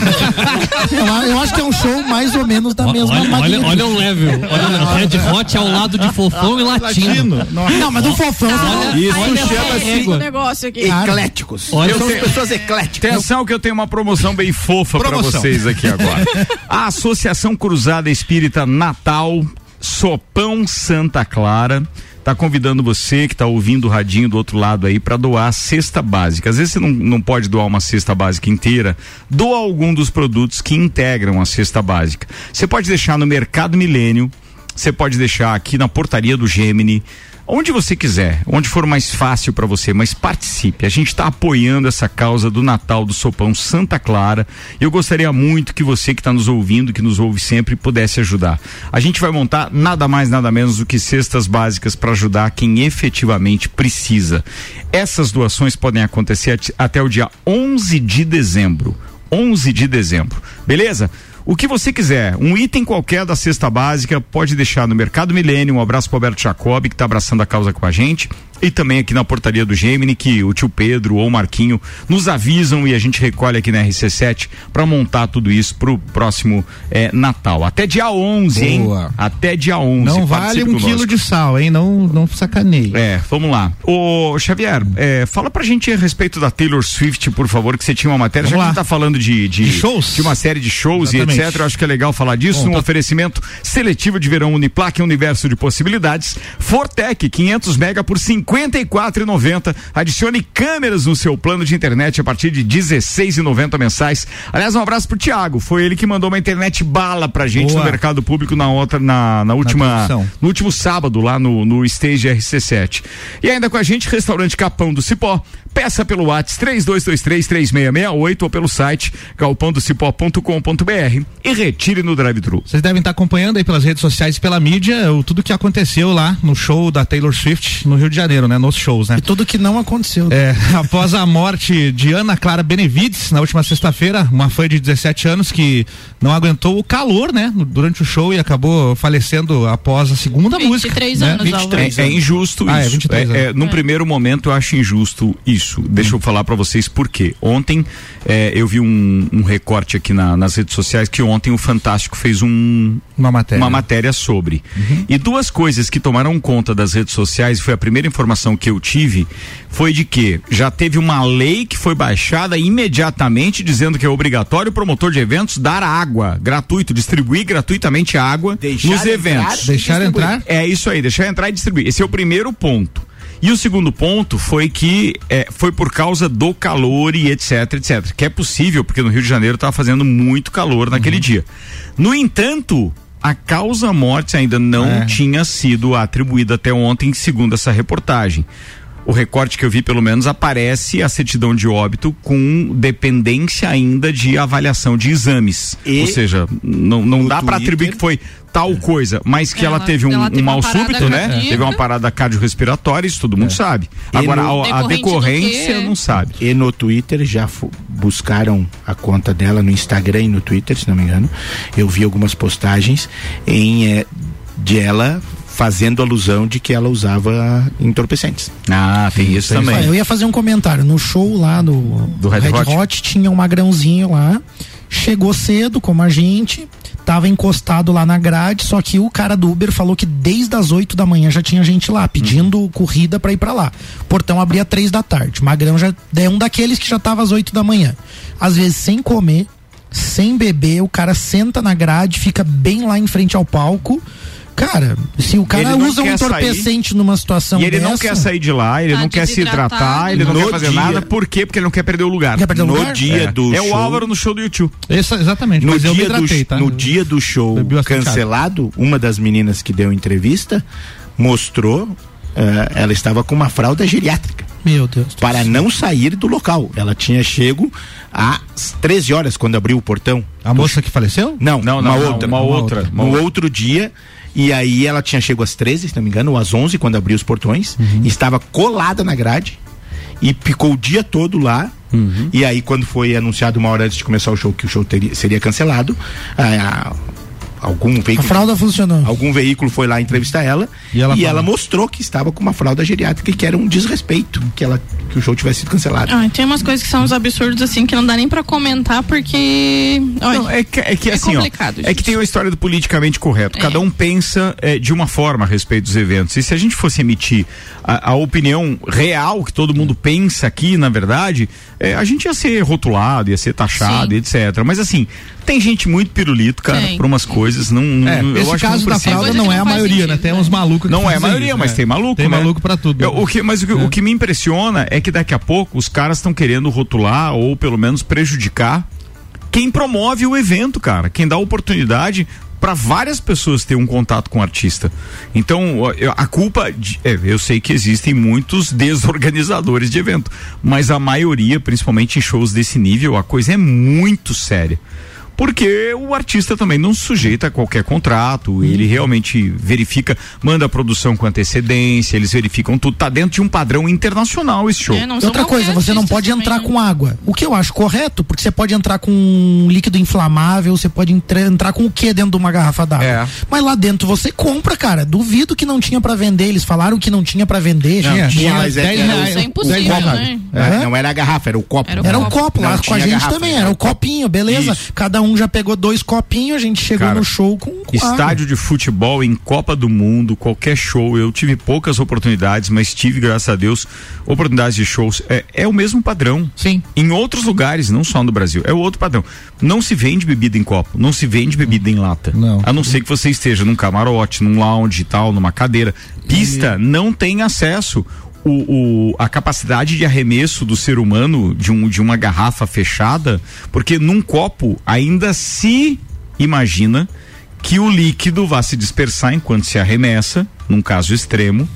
eu, eu acho que é um show mais ou menos da mesma olha, olha, olha o level. Olha, Red Hot ao lado de Fofão e Latino. latino. Não, mas do Fofão. Olha, isso chama-se negócio aqui. ecléticos. Olha, são pessoas ecléticas. Atenção que eu tenho uma promoção bem fofa para vocês aqui agora. A Associação Cruzada Espírita Natal Sopão Santa Clara tá convidando você que está ouvindo o radinho do outro lado aí para doar a cesta básica. Às vezes você não, não pode doar uma cesta básica inteira, doa algum dos produtos que integram a cesta básica. Você pode deixar no Mercado Milênio você pode deixar aqui na portaria do Gemini onde você quiser, onde for mais fácil para você, mas participe. A gente está apoiando essa causa do Natal do Sopão Santa Clara. Eu gostaria muito que você que está nos ouvindo, que nos ouve sempre, pudesse ajudar. A gente vai montar nada mais, nada menos do que cestas básicas para ajudar quem efetivamente precisa. Essas doações podem acontecer até o dia 11 de dezembro. 11 de dezembro. Beleza? O que você quiser, um item qualquer da cesta básica, pode deixar no Mercado Milênio. Um abraço para Alberto Jacob, que está abraçando a causa com a gente e também aqui na portaria do Gemini que o tio Pedro ou o Marquinho nos avisam e a gente recolhe aqui na RC7 para montar tudo isso pro próximo é, Natal. Até dia 11, Boa. hein? Até dia 11. Não vale um conosco. quilo de sal, hein? Não, não sacaneie. É, vamos lá. Ô, Xavier, é, fala pra gente a respeito da Taylor Swift, por favor, que você tinha uma matéria. Vamos Já lá. que a gente tá falando de, de, de, shows, de uma série de shows Exatamente. e etc. Eu acho que é legal falar disso. Bom, um tá... oferecimento seletivo de verão Uniplaque, universo de possibilidades. Fortec, 500 mega por 50 54,90. Adicione câmeras no seu plano de internet a partir de 16,90 mensais. Aliás, um abraço pro Thiago. Foi ele que mandou uma internet bala pra gente Boa. no mercado público na outra, na, na última, na no último sábado lá no, no Stage RC7. E ainda com a gente, restaurante Capão do Cipó. Peça pelo WhatsApp 32233668 ou pelo site galpandocipó.com.br e retire no drive-thru. Vocês devem estar acompanhando aí pelas redes sociais e pela mídia o, tudo que aconteceu lá no show da Taylor Swift no Rio de Janeiro, né? Nos shows, né? E tudo que não aconteceu. Né? É, após a morte de Ana Clara Benevides na última sexta-feira, uma fã de 17 anos que não aguentou o calor, né? Durante o show e acabou falecendo após a segunda 23 música. 23 né? anos, né? 23 é, é injusto ah, é, isso. É, 23 é, é, num é. primeiro momento eu acho injusto isso. Deixa hum. eu falar para vocês por quê. Ontem é, eu vi um, um recorte aqui na, nas redes sociais que ontem o Fantástico fez um, uma matéria, uma matéria sobre. Uhum. E duas coisas que tomaram conta das redes sociais, foi a primeira informação que eu tive, foi de que já teve uma lei que foi baixada imediatamente dizendo que é obrigatório o promotor de eventos dar água gratuito, distribuir gratuitamente água deixar nos eventos. Deixar entrar? É isso aí, deixar entrar e distribuir. Esse é o primeiro ponto. E o segundo ponto foi que é, foi por causa do calor e etc, etc. Que é possível, porque no Rio de Janeiro estava fazendo muito calor naquele uhum. dia. No entanto, a causa morte ainda não é. tinha sido atribuída até ontem, segundo essa reportagem o recorte que eu vi, pelo menos, aparece a certidão de óbito com dependência ainda de avaliação de exames. E Ou seja, não, não dá para atribuir que foi tal coisa, mas que ela, ela teve um, ela teve um mal súbito, né? Teve uma parada cardiorrespiratória, isso todo mundo é. sabe. E Agora, no, a, a decorrência não sabe. E no Twitter já buscaram a conta dela no Instagram e no Twitter, se não me engano. Eu vi algumas postagens em é, de ela fazendo alusão de que ela usava entorpecentes. Ah, tem isso também. eu ia fazer um comentário. No show lá do, do Red, Red Hot? Hot tinha um magrãozinho lá, chegou cedo, como a gente, tava encostado lá na grade, só que o cara do Uber falou que desde as 8 da manhã já tinha gente lá, pedindo uhum. corrida para ir para lá. O portão abria três da tarde. Magrão já é um daqueles que já tava às 8 da manhã. Às vezes sem comer, sem beber, o cara senta na grade, fica bem lá em frente ao palco Cara, se o cara usa um entorpecente sair, numa situação E ele dessa, não quer sair de lá, ele tá não quer se hidratar, ele não quer fazer dia. nada. Por quê? Porque ele não quer perder o lugar. Quer perder no o lugar? dia é. do é show. É o Álvaro no show do YouTube. Essa, exatamente. No, dia, hidratei, do, tá? no dia do show cancelado, uma das meninas que deu entrevista mostrou, uh, ela estava com uma fralda geriátrica. Meu Deus. Para Deus. não sair do local. Ela tinha chego às 13 horas quando abriu o portão. A moça que faleceu? Não, não, não uma, outra, uma, uma outra. Uma no outro dia, e aí ela tinha chego às 13, se não me engano, ou às 11, quando abriu os portões. Uhum. Estava colada na grade e ficou o dia todo lá. Uhum. E aí, quando foi anunciado uma hora antes de começar o show que o show teria, seria cancelado, a, algum veículo. A fralda funcionou. Algum veículo foi lá entrevistar ela e ela, e ela mostrou que estava com uma fralda geriátrica e que era um desrespeito que ela que o show tivesse sido cancelado. Ah, tem umas coisas que são uns absurdos assim que não dá nem para comentar porque não, é que, é que é assim, ó, é que tem a história do politicamente correto. É. Cada um pensa é, de uma forma a respeito dos eventos. E se a gente fosse emitir a, a opinião real que todo mundo pensa aqui, na verdade, é, a gente ia ser rotulado, ia ser taxado, Sim. etc. Mas assim, tem gente muito pirulito, cara, pra umas coisas. Não, é, eu esse acho caso que da fralda não é a maioria, né? Tem uns malucos Não é a maioria, isso, mas é. tem maluco. Tem né? maluco pra tudo. Eu, o que, mas o que, o é. que me impressiona é que daqui a pouco os caras estão querendo rotular ou pelo menos prejudicar quem promove o evento, cara. Quem dá oportunidade para várias pessoas ter um contato com o artista. Então, a culpa, de, é, eu sei que existem muitos desorganizadores de evento, mas a maioria, principalmente em shows desse nível, a coisa é muito séria porque o artista também não sujeita a qualquer contrato, ele realmente verifica, manda a produção com antecedência, eles verificam tudo, tá dentro de um padrão internacional esse show. É, Outra coisa, você não pode entrar também. com água, o que eu acho correto, porque você pode entrar com um líquido inflamável, você pode entrar com o que dentro de uma garrafa d'água. É. Mas lá dentro você compra, cara, duvido que não tinha para vender, eles falaram que não tinha para vender. Não, tinha, tinha, mas é, é, é impossível, né? É, não era a garrafa, era o copo. Era o, era o copo, lá com a gente garrafa, também, era o copinho, beleza? Isso. Cada um já pegou dois copinhos, a gente chegou Cara, no show com, com estádio de futebol em Copa do Mundo, qualquer show, eu tive poucas oportunidades, mas tive, graças a Deus, oportunidades de shows. É, é o mesmo padrão. Sim. Em outros lugares, não só no Brasil, é o outro padrão. Não se vende bebida em copo, não se vende bebida em lata. Não. A não ser que você esteja num camarote, num lounge e tal, numa cadeira. Pista e... não tem acesso o, o, a capacidade de arremesso do ser humano de, um, de uma garrafa fechada, porque num copo ainda se imagina que o líquido vá se dispersar enquanto se arremessa, num caso extremo,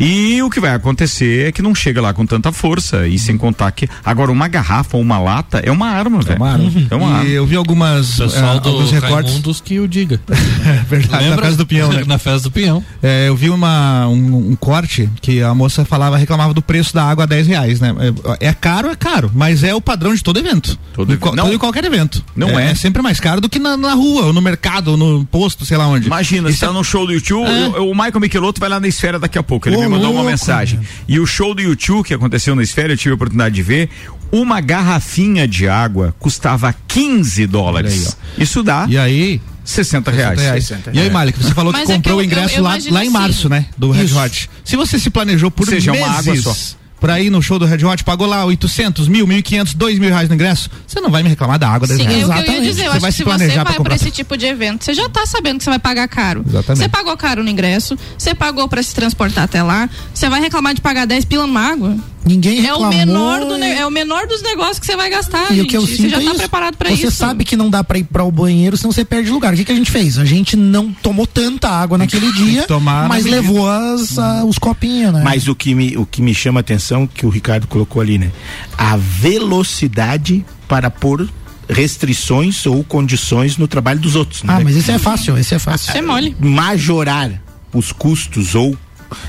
e o que vai acontecer é que não chega lá com tanta força e sem contar que agora uma garrafa ou uma lata é uma arma, velho. É uma arma. Uhum. É uma e arma. eu vi algumas pessoal uh, do alguns recortes que o diga. é verdade, Lembra? na festa do peão, né? na festa do peão. É, eu vi uma um, um, corte que a moça falava, reclamava do preço da água a 10 reais, né? É, é caro, é caro, mas é o padrão de todo evento. Todo, de, não, todo e qualquer evento. Não é, é. É sempre mais caro do que na, na rua, ou no mercado, ou no posto, sei lá onde. Imagina, você tá no show do YouTube, é. o, o Michael Michelotto vai lá na esfera daqui a pouco. Ele me mandou uma mensagem. E o show do YouTube que aconteceu na esfera, eu tive a oportunidade de ver. Uma garrafinha de água custava 15 dólares. Aí, Isso dá. E aí? 60 reais. reais. 60 e aí, Malik, você falou Mas que é comprou que eu, o ingresso eu, eu lá, lá em assim. março, né? Do Red Hot. Se você se planejou por Seja meses, uma água só pra ir no show do Red Hot, pagou lá 800, mil, 1.500, 2 mil reais no ingresso, você não vai me reclamar da água Sim, reais. Exatamente. eu ia dizer, eu você acho que se você vai pra, esse tipo de evento, você já tá sabendo que você vai pagar caro. Exatamente. Você pagou caro no ingresso, você pagou pra se transportar até lá, você vai reclamar de pagar 10 pila numa água? Ninguém reclamou. É o menor, do, é o menor dos negócios que você vai gastar, e gente. O que eu você já é tá preparado pra você isso. Você sabe que não dá pra ir para o banheiro, senão você perde lugar. O que, que a gente fez? A gente não tomou tanta água naquele dia, mas levou as, a, os copinhos, né? Mas o que, me, o que me chama a atenção, que o Ricardo colocou ali, né? A velocidade para pôr restrições ou condições no trabalho dos outros. Né? Ah, mas isso é fácil, isso é fácil. Isso é mole. Majorar os custos ou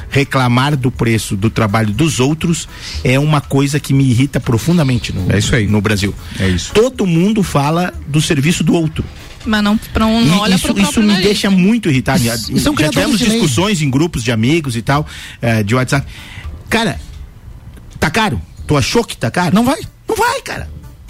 reclamar do preço do trabalho dos outros é uma coisa que me irrita profundamente no, é isso aí. no Brasil. É isso. Todo mundo fala do serviço do outro. Mas não, pra um, não olha isso, isso me nariz. deixa muito irritado. Isso, Já tivemos discussões lei. em grupos de amigos e tal, eh, de WhatsApp. Cara, tá caro? Tu achou que tá caro? Não vai. Não vai, cara.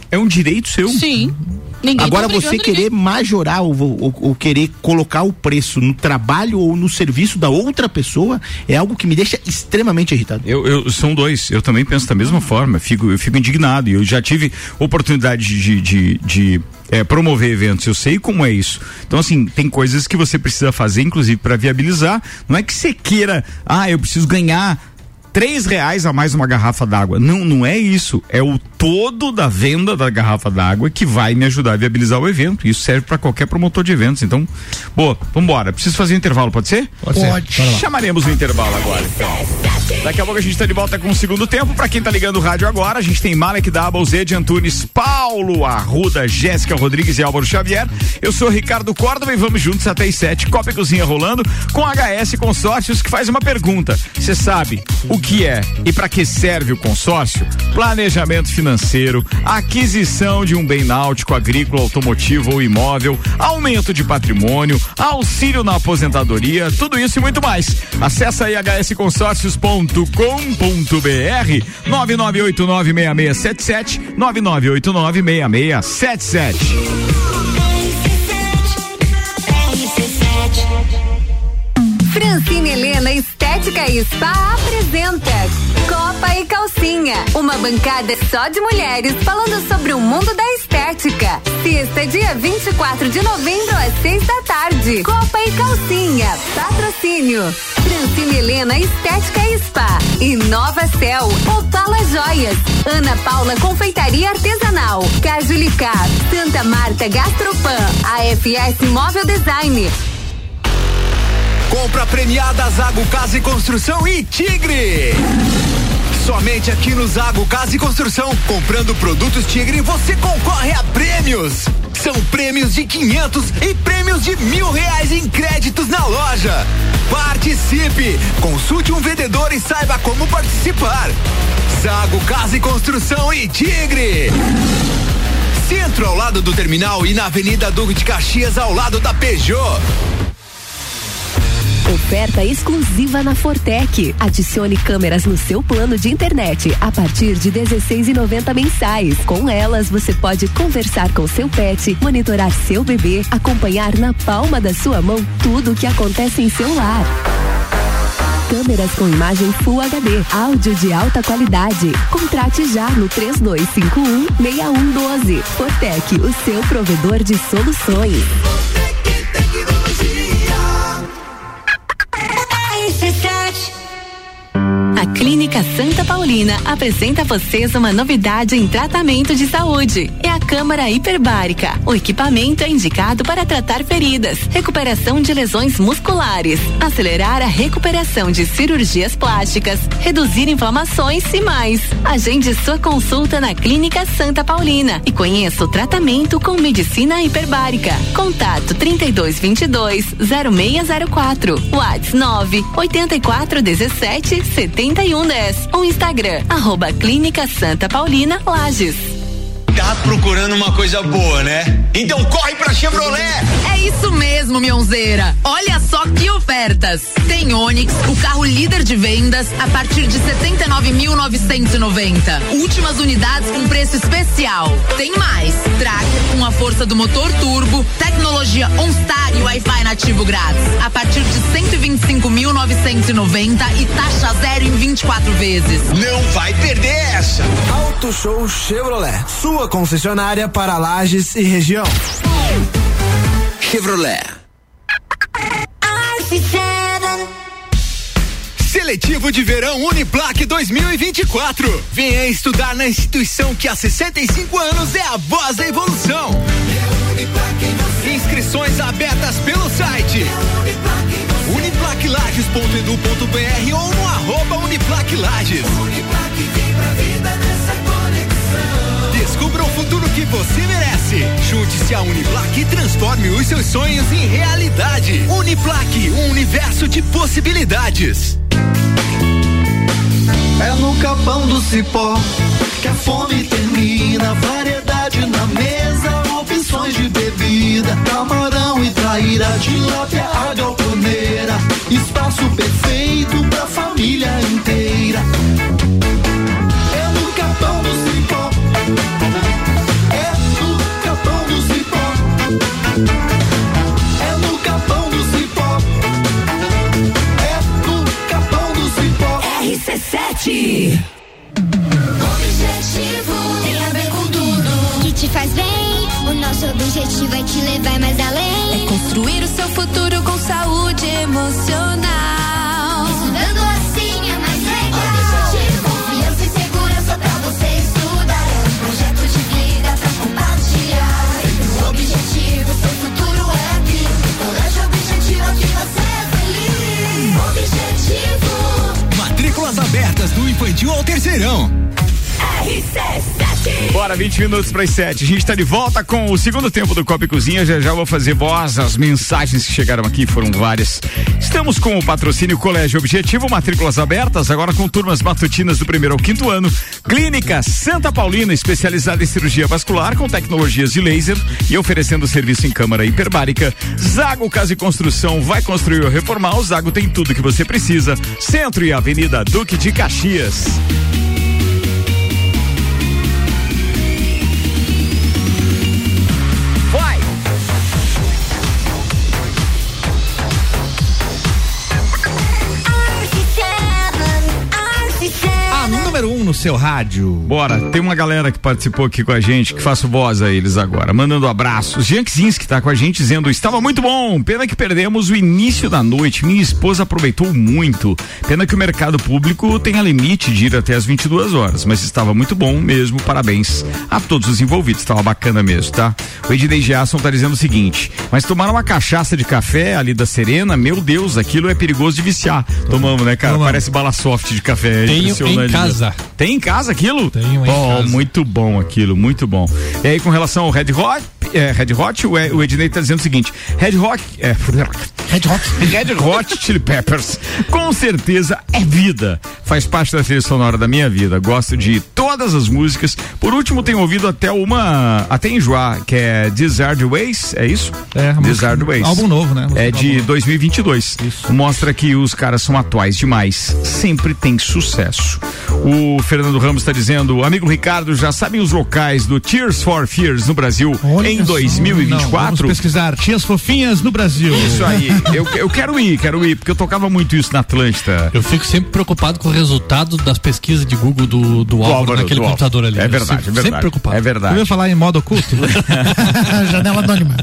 É um direito seu. Sim. Ninguém tá Agora tá você querer ninguém. majorar ou, ou, ou, querer colocar o preço no trabalho ou no serviço da outra pessoa é algo que me deixa extremamente irritado. Eu, eu são dois. Eu também penso da mesma forma. Fico, eu fico indignado. E eu já tive oportunidade de, de, de é, promover eventos. Eu sei como é isso. Então assim tem coisas que você precisa fazer, inclusive para viabilizar. Não é que você queira, ah, eu preciso ganhar três reais a mais uma garrafa d'água. Não, não é isso. É o todo da venda da garrafa d'água que vai me ajudar a viabilizar o evento. Isso serve para qualquer promotor de eventos. Então, boa, vambora. Preciso fazer um intervalo, pode ser? Pode. pode. Ser. Chamaremos o intervalo agora, então. Daqui a pouco a gente está de volta com o segundo tempo. Para quem tá ligando o rádio agora, a gente tem Malek Double, Zed Antunes, Paulo Arruda, Jéssica Rodrigues e Álvaro Xavier. Eu sou Ricardo Córdova e vamos juntos até as sete. Copa e Cozinha rolando com HS Consórcios que faz uma pergunta. Você sabe o que é e para que serve o consórcio? Planejamento financeiro, aquisição de um bem náutico, agrícola, automotivo ou imóvel, aumento de patrimônio, auxílio na aposentadoria, tudo isso e muito mais. Acesse aí hsconsórcios.com.br 99896677 99896677. Francine Helena Estética e Spa apresenta Copa e Calcinha, uma bancada só de mulheres falando sobre o mundo da estética. Sexta, dia 24 de novembro, às seis da tarde. Copa e Calcinha. Patrocínio. Francine Helena Estética e Spa. E Nova Cel. Opala Joias. Ana Paula Confeitaria Artesanal. Cajulicá. Santa Marta Gastropan. AFS Móvel Design. Compra premiada Zago Casa e Construção e Tigre. Somente aqui no Zago Casa e Construção, comprando produtos Tigre, você concorre a prêmios. São prêmios de 500 e prêmios de mil reais em créditos na loja. Participe! Consulte um vendedor e saiba como participar. Zago Casa e Construção e Tigre. Centro ao lado do terminal e na Avenida Duque de Caxias ao lado da Peugeot. Oferta exclusiva na Fortec. Adicione câmeras no seu plano de internet a partir de 16,90 mensais. Com elas, você pode conversar com seu pet, monitorar seu bebê, acompanhar na palma da sua mão tudo o que acontece em seu lar câmeras com imagem Full HD, áudio de alta qualidade. Contrate já no 3251 6112. Fortec, o seu provedor de soluções. Clínica Santa Paulina apresenta a vocês uma novidade em tratamento de saúde. É a câmara hiperbárica. O equipamento é indicado para tratar feridas, recuperação de lesões musculares, acelerar a recuperação de cirurgias plásticas, reduzir inflamações e mais. Agende sua consulta na Clínica Santa Paulina e conheça o tratamento com medicina hiperbárica. Contato 3222 0604. WhatsApp 9 84 17 70 3110. O Instagram, arroba Clínica Santa Paulina Lages. Tá procurando uma coisa boa, né? Então corre pra Chevrolet! É isso mesmo, Mionzeira. Olha só que ofertas. Tem Onix, o carro líder de vendas, a partir de 79.990. Últimas unidades com preço especial. Tem mais. Tracker com a força do motor turbo, tecnologia OnStar e Wi-Fi nativo grátis. A partir de 125.990 e taxa zero em 24 vezes. Não vai perder essa. Auto Show Chevrolet. Sua sua concessionária para Lages e região. Chevrolet. Seletivo de Verão Uniplac 2024. Venha estudar na instituição que há 65 anos é a voz da evolução. Inscrições abertas pelo site uniplaclages.edu.br ou no arroba Uniplac Uniplac, vem pra vida nessa Descubra o futuro que você merece. Junte-se à Uniplac e transforme os seus sonhos em realidade. Uniplac, um universo de possibilidades. É no capão do cipó que a fome termina. Variedade na mesa, opções de bebida. Camarão e traíra, tilápia, a galponeira. Espaço perfeito pra família inteira. É. É. É no capão do cipó. RC7. Objetivo tem a ver com tudo que te faz bem. O nosso objetivo é te levar mais além. É construir o seu futuro com saúde emocional. Infantil ao terceirão. RC7. Bora, 20 minutos para as 7. A gente está de volta com o segundo tempo do Copa e Cozinha. Já já vou fazer voz. As mensagens que chegaram aqui foram várias. Estamos com o patrocínio Colégio Objetivo, matrículas abertas, agora com turmas matutinas do primeiro ao quinto ano. Clínica Santa Paulina, especializada em cirurgia vascular com tecnologias de laser e oferecendo serviço em câmara hiperbárica. Zago Casa e Construção vai construir ou reformar. O Zago tem tudo que você precisa. Centro e Avenida Duque de Caxias. No seu rádio. Bora, tem uma galera que participou aqui com a gente, que faço voz a eles agora, mandando abraços. Jean que tá com a gente dizendo, estava muito bom, pena que perdemos o início da noite, minha esposa aproveitou muito, pena que o mercado público tenha limite de ir até as 22 horas, mas estava muito bom mesmo, parabéns a todos os envolvidos, estava bacana mesmo, tá? O Ednei Jasson tá dizendo o seguinte, mas tomaram uma cachaça de café ali da Serena, meu Deus, aquilo é perigoso de viciar. Tomamos, né, cara? Tomamos. Parece bala soft de café. É Tenho em casa. Tem em casa aquilo? Tenho em oh, casa. Muito bom aquilo, muito bom. E aí, com relação ao Red Hot, é, Red Hot, o, o Ednei tá dizendo o seguinte: Red Hot. É, Red Hot. Red Hot Chili Peppers. Com certeza é vida. Faz parte da trilha sonora da minha vida. Gosto de todas as músicas. Por último, tenho ouvido até uma. Até enjoar, que é Desired Ways. É isso? É, Desired Ways. Álbum novo, né? É de 2022. Isso. Mostra que os caras são atuais demais. Sempre tem sucesso. O Fernando Ramos está dizendo: amigo Ricardo, já sabem os locais do Tears for Fears no Brasil Olha em 2024? Não, vamos pesquisar Tias Fofinhas no Brasil. Isso aí. eu, eu quero ir, quero ir, porque eu tocava muito isso na Atlântida. Eu fico sempre preocupado com o resultado das pesquisas de Google do, do, do Álvaro, Álvaro naquele do computador ali. É verdade, é verdade. Sempre preocupado. É verdade. Eu ia falar em modo oculto? Janela anônima.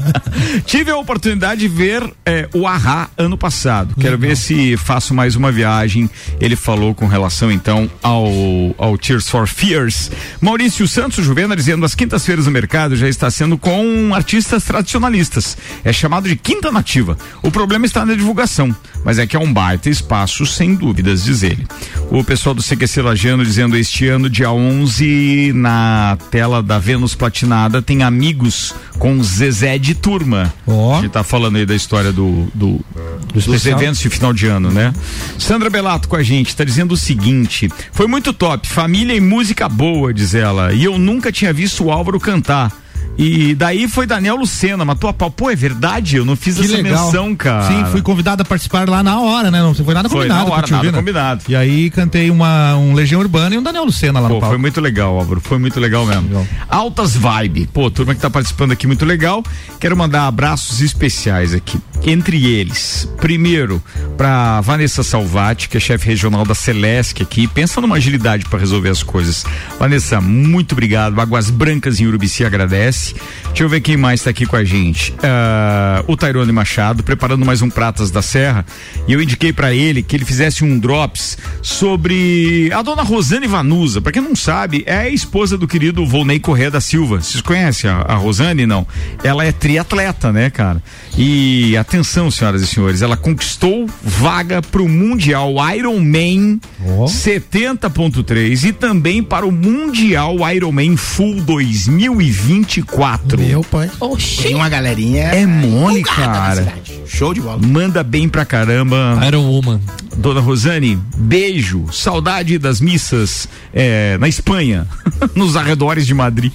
Tive a oportunidade de ver é, o Ahá ano passado. Quero ver se faço mais uma viagem. Ele falou com relação então ao, ao Tears for Fears. Maurício Santos Juvena dizendo as quintas-feiras no mercado já está sendo com artistas tradicionalistas. É chamado de quinta nativa. O problema está na divulgação, mas é que é um baita espaço, sem dúvidas, diz ele. O pessoal do CQC Lajano dizendo este ano, dia 11, na tela da Vênus Platinada, tem amigos com Zezé de turma. Oh. Que tá falando aí da história do, do, do dos eventos de final de ano, né? Sandra Belato com a gente, tá dizendo o seguinte: foi muito top, família e música boa, diz ela. E eu nunca tinha visto o Álvaro cantar. E daí foi Daniel Lucena, matou a pau. Pô, é verdade? Eu não fiz que essa legal. menção, cara. Sim, fui convidado a participar lá na hora, né? Não foi nada foi combinado. Na hora, nada combinado. E aí cantei uma, um Legião Urbana e um Daniel Lucena lá Pô, no palco. Foi muito legal, Álvaro. Foi muito legal mesmo. Legal. Altas Vibe. Pô, turma que tá participando aqui, muito legal. Quero mandar abraços especiais aqui. Entre eles, primeiro, pra Vanessa Salvati, que é chefe regional da Celesc aqui. Pensa numa agilidade para resolver as coisas. Vanessa, muito obrigado. Águas Brancas em Urubici agradece. Deixa eu ver quem mais está aqui com a gente. Uh, o Tairone Machado, preparando mais um Pratas da Serra. E eu indiquei para ele que ele fizesse um drops sobre a dona Rosane Vanusa. Para quem não sabe, é a esposa do querido Volney Corrêa da Silva. Vocês conhecem a, a Rosane? Não. Ela é triatleta, né, cara? E atenção, senhoras e senhores, ela conquistou vaga para o Mundial Ironman oh. 70.3 e também para o Mundial Ironman Full 2024 quatro. Meu pai. Oxi. Tem uma galerinha. É mole, cara. Show de bola. Manda bem pra caramba. Iron Woman. Dona Rosane, beijo. Saudade das missas é, na Espanha, nos arredores de Madrid.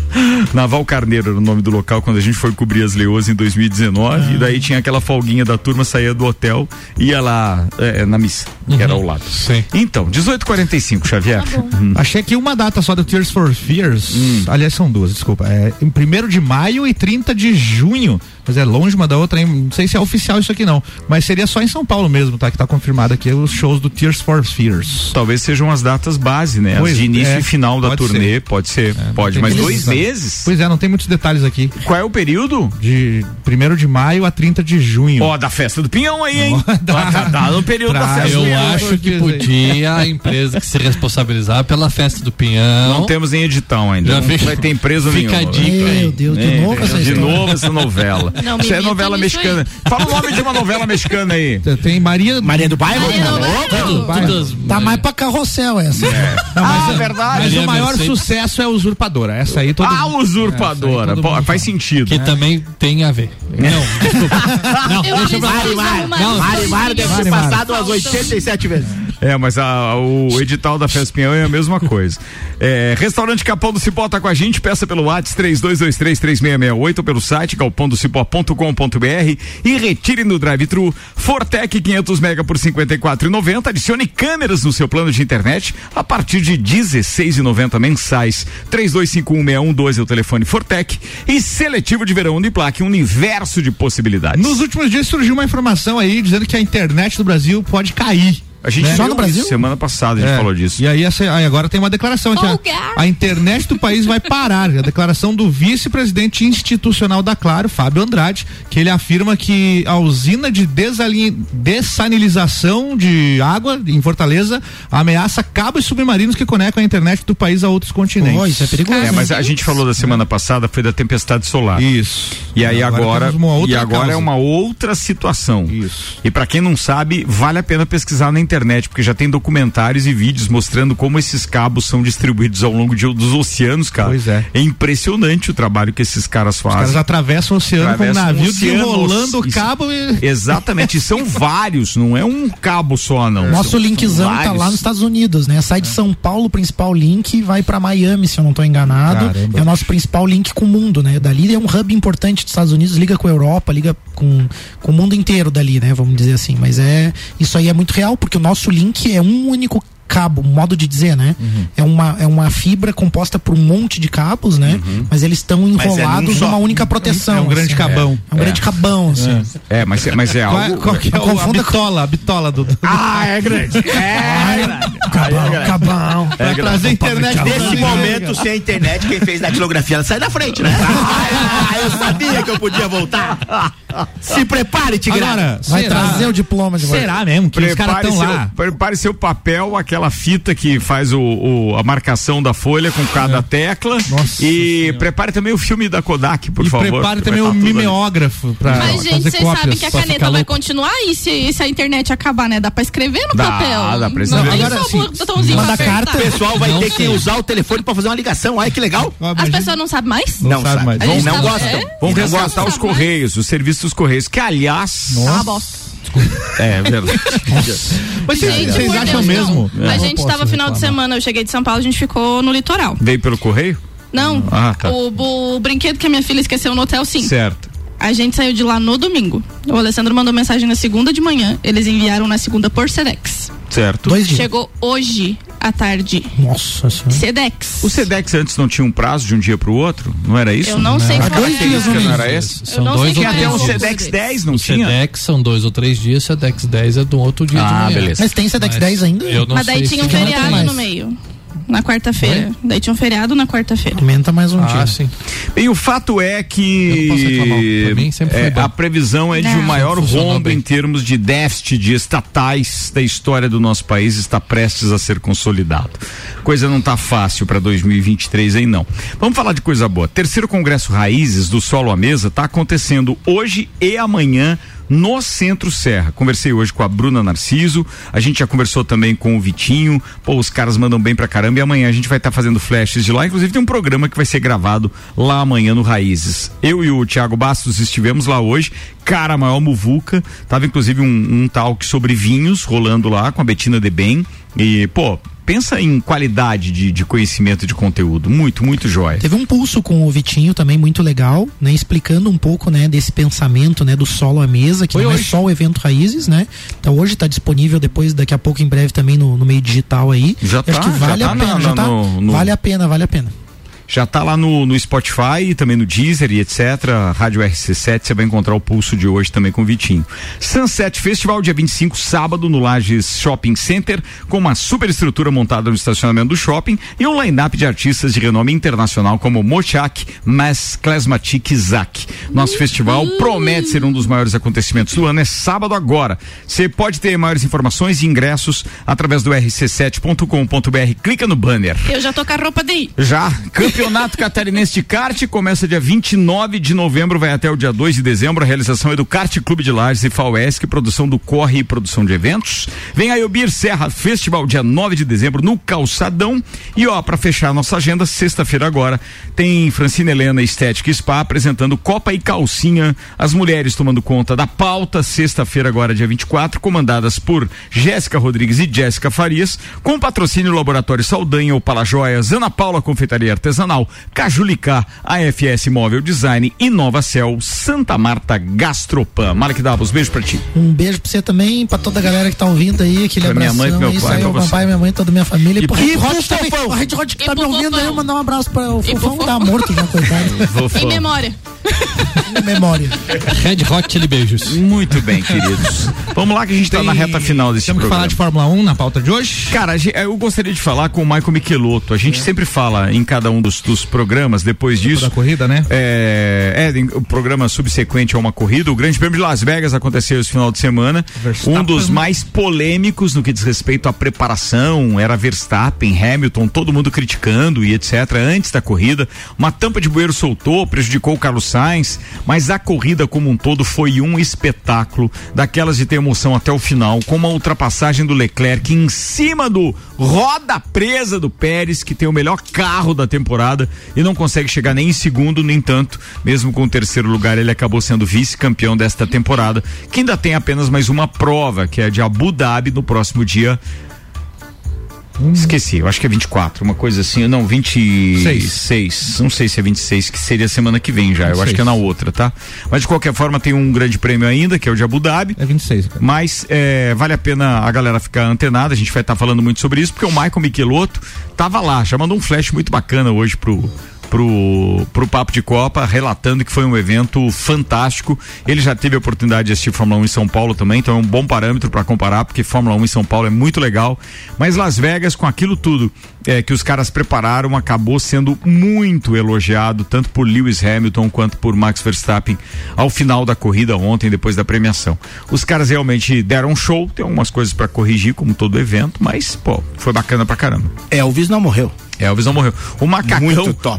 Naval Carneiro era o nome do local quando a gente foi cobrir as leoas em 2019. Ah. E daí tinha aquela folguinha da turma, saía do hotel, ia lá é, na missa, uhum. que era ao lado. Sim. Então, 1845, Xavier. Tá hum. Achei que uma data só do Tears for Fears. Hum. Aliás, são duas, desculpa. É em 1 de maio e 30 de junho mas é longe uma da outra, hein? não sei se é oficial isso aqui não, mas seria só em São Paulo mesmo, tá? Que tá confirmado aqui os shows do Tears for Fears. Talvez sejam as datas base, né? Pois, as de início é, e final da turnê, ser. pode ser, é, pode, mas dois meses? Pois é, não tem muitos detalhes aqui. Qual é o período? De 1 de maio a 30 de junho. Ó, oh, da festa do Pinhão aí, hein? dá, tá, tá no período da festa Eu acho que podia a empresa que se responsabilizar pela festa do Pinhão. Não temos nem edital ainda. Já não fica, vai ter empresa fica nenhuma. Fica a dica. Meu Deus, de novo essa De novo essa novela. Não, Isso é novela novela mexicana. Fala o nome de uma novela mexicana aí. Tem Maria. Maria do Bairro? Maria do Bairro. Tá mais pra carrossel essa. É. Não, mas ah, é verdade. Mas o maior sucesso é Usurpadora. Essa aí todo Ah, Usurpadora. Pô, faz sentido. Que também tem a ver. Não, desculpa. Não, deixa eu Mari. Mari, Mari deve ter passado umas 87 vezes. É, mas a, o edital da Festa Pinhão é a mesma coisa. É, restaurante Capão do Cipó tá com a gente, peça pelo WhatsApp 32233668 ou pelo site galpondocipó.com.br e retire no drive-thru Fortec 500 mega por 54,90. Adicione câmeras no seu plano de internet a partir de 16,90 mensais. 32516112 é o telefone Fortec e seletivo de verão Uniplaque, um universo de possibilidades. Nos últimos dias surgiu uma informação aí dizendo que a internet do Brasil pode cair A gente né? só no Brasil? Semana passada a gente é. falou disso. E aí, essa, aí agora tem uma declaração que a, a, internet do país vai parar. A declaração do vice-presidente institucional da Claro, Fábio Andrade, que ele afirma que a usina de dessanilização de água em Fortaleza ameaça cabos submarinos que conectam a internet do país a outros continentes. Oh, isso é perigoso. É, mas a gente falou da semana passada foi da tempestade solar. Isso. E aí agora, agora e agora causa. é uma outra situação. Isso. E para quem não sabe, vale a pena pesquisar na internet, porque já tem documentários e vídeos mostrando como esses cabos são distribuídos ao longo de, dos oceanos, cara. Pois é. É impressionante o trabalho que esses caras fazem. Os caras atravessam o oceano atravessam com um navio desenrolando o cabo e... Exatamente, e são vários, não é um cabo só, não. Nosso são, linkzão são tá lá nos Estados Unidos, né? Sai de. São Paulo, o principal link, vai para Miami, se eu não estou enganado. Caramba. É o nosso principal link com o mundo, né? Dali é um hub importante dos Estados Unidos, liga com a Europa, liga com, com o mundo inteiro dali, né? Vamos dizer assim. Mas é isso aí é muito real, porque o nosso link é um único cabo, modo de dizer, né? Uhum. É, uma, é uma fibra composta por um monte de cabos, né? Uhum. Mas eles estão é enrolados é numa única proteção. É um grande assim, cabão. É, é um grande é. cabão, assim. É, mas, mas é algo. Qual, qual que é o, a bitola, a bitola do. Ah, é grande. É grande. Cabão, cabão. É trazer internet. Nesse momento, sem a internet, quem fez datilografia, ela sai da frente, né? ah, eu sabia que eu podia voltar. Se prepare, Tigrão. Agora, vai será? trazer o diploma de volta. Será mesmo que prepare os caras estão lá? Prepare seu papel, aquela fita que faz o, o a marcação da folha com cada é. tecla. Nossa e senhora. prepare também o filme da Kodak, por e favor. prepare também o mimeógrafo pra Mas, gente, vocês sabem que a caneta vai continuar e se, se, a internet acabar, né? Dá pra escrever no dá, papel. Dá pra escrever. Não, Agora, sim, botãozinho manda carta. O pessoal vai não ter sei. que usar o telefone pra fazer uma ligação. Olha que legal. As pessoas não sabem mais? Não, não sabe mais. Vão, não gostam. Vão resgatar os Correios, os serviços dos Correios, que aliás. Nossa. Ah, bosta. É, é, verdade. Mas gente, vocês acham mesmo? É. A gente estava final de semana, eu cheguei de São Paulo, a gente ficou no litoral. Veio pelo correio? Não. Ah, tá. o, o brinquedo que a minha filha esqueceu no hotel, sim. Certo. A gente saiu de lá no domingo. O Alessandro mandou mensagem na segunda de manhã. Eles enviaram na segunda por Sedex. Certo. Dois dias. Chegou hoje à tarde. Nossa senhora. Sedex. O Sedex antes não tinha um prazo de um dia para o outro? Não era isso? Eu não, não. sei qual dois é. dias não era esse? São eu dois ou três até um Sedex 10, não o tinha? Sedex são dois ou três dias, Sedex 10 é do outro dia ah, beleza. Mas tem Sedex Mas 10 ainda? Mas daí tinha um feriado no meio na quarta-feira. Daí tinha um feriado na quarta-feira. Aumenta mais um ah, dia. Sim. Bem, o fato é que mim, é, a previsão é de um maior rombo em termos de déficit de estatais da história do nosso país está prestes a ser consolidado. Coisa não está fácil para 2023 aí não. Vamos falar de coisa boa. Terceiro Congresso Raízes do Solo à Mesa está acontecendo hoje e amanhã no Centro Serra. Conversei hoje com a Bruna Narciso, a gente já conversou também com o Vitinho. Pô, os caras mandam bem pra caramba e amanhã a gente vai estar tá fazendo flashes de lá. Inclusive tem um programa que vai ser gravado lá amanhã no Raízes. Eu e o Thiago Bastos estivemos lá hoje. Cara, maior muvuca. Tava inclusive um, um talk sobre vinhos rolando lá com a Betina de Bem. E, pô, pensa em qualidade de, de conhecimento de conteúdo. Muito, muito jóia. Teve um pulso com o Vitinho também muito legal, né? Explicando um pouco, né, desse pensamento, né, do solo à mesa, que Foi não é hoje. é só o evento Raízes, né? Então hoje está disponível depois, daqui a pouco, em breve, também no, no meio digital aí. Já tá, acho que vale já a tá pena, na, já tá. No, no... Vale a pena, vale a pena. Já está lá no, no Spotify também no Deezer e etc. Rádio RC7, você vai encontrar o pulso de hoje também com o Vitinho. Sunset Festival, dia 25, sábado, no Lages Shopping Center, com uma super estrutura montada no estacionamento do shopping e um line-up de artistas de renome internacional como Mochak, Mas, Klesmatik e Zak. Nosso festival promete ser um dos maiores acontecimentos do ano, é sábado agora. Você pode ter maiores informações e ingressos através do rc7.com.br. Clica no banner. Eu já tô com a roupa ir. Já, campeão Campeonato Catarinense de Kart começa dia 29 de novembro, vai até o dia 2 de dezembro. A realização é do Kart Clube de Lages e FAUESC, produção do Corre e produção de eventos. Vem aí o Bir Serra Festival, dia 9 de dezembro, no Calçadão. E ó, para fechar a nossa agenda, sexta-feira agora, tem Francina Helena Estética Spa apresentando Copa e Calcinha, as mulheres tomando conta da pauta, sexta-feira agora, dia 24, comandadas por Jéssica Rodrigues e Jéssica Farias, com patrocínio Laboratório Saldanha, o Palajoias, Ana Paula Confeitaria Artesanal Artesanal, Cajulicá, AFS Móvel Design, Cell, Santa Marta Gastropan. Malek Davos, beijo pra ti. Um beijo pra você também, pra toda a galera que tá ouvindo aí, aquele pra abração. minha mãe, meu isso pai, aí, o papai, minha mãe, toda a minha família. E, pro Red Hot também, o Red Hot que tá me ouvindo aí, mandar um abraço pra o Fofão, tá morto já, coitado. Em memória. Memória. Red Hot Chili Beijos. Muito bem, queridos. Vamos lá que a gente está na reta final desse Temos programa. que falar de Fórmula 1 na pauta de hoje? Cara, eu gostaria de falar com o Michael Michelotto. A gente é. sempre fala em cada um dos, dos programas depois disso. Da corrida, né? É, é, o programa subsequente a uma corrida. O Grande Prêmio de Las Vegas aconteceu esse final de semana. Verstappen. Um dos mais polêmicos no que diz respeito à preparação. Era Verstappen, Hamilton, todo mundo criticando e etc. Antes da corrida. Uma tampa de bueiro soltou, prejudicou o Carlos Sainz. Mas a corrida como um todo foi um espetáculo. Daquelas de ter emoção até o final. Com uma ultrapassagem do Leclerc em cima do roda presa do Pérez, que tem o melhor carro da temporada e não consegue chegar nem em segundo, no entanto, mesmo com o terceiro lugar, ele acabou sendo vice-campeão desta temporada, que ainda tem apenas mais uma prova, que é de Abu Dhabi no próximo dia Hum. Esqueci, eu acho que é 24, uma coisa assim, não, 26. Seis. Não sei se é 26, que seria semana que vem já, eu acho que é na outra, tá? Mas de qualquer forma tem um grande prêmio ainda, que é o de Abu Dhabi. É 26. Cara. Mas é, vale a pena a galera ficar antenada, a gente vai estar tá falando muito sobre isso, porque o Michael Michelotto tava lá, já mandou um flash muito bacana hoje pro, pro, pro Papo de Copa, relatando que foi um evento fantástico. Ele já teve a oportunidade de assistir Fórmula 1 em São Paulo também, então é um bom parâmetro para comparar, porque Fórmula 1 em São Paulo é muito legal. Mas Las Vegas, com aquilo tudo é, que os caras prepararam, acabou sendo muito elogiado, tanto por Lewis Hamilton quanto por Max Verstappen ao final da corrida ontem, depois da premiação. Os caras realmente deram um show, tem algumas coisas para corrigir, como todo evento, mas, pô, foi bacana pra caramba. Elvis não morreu. Elvis não morreu. O macacão,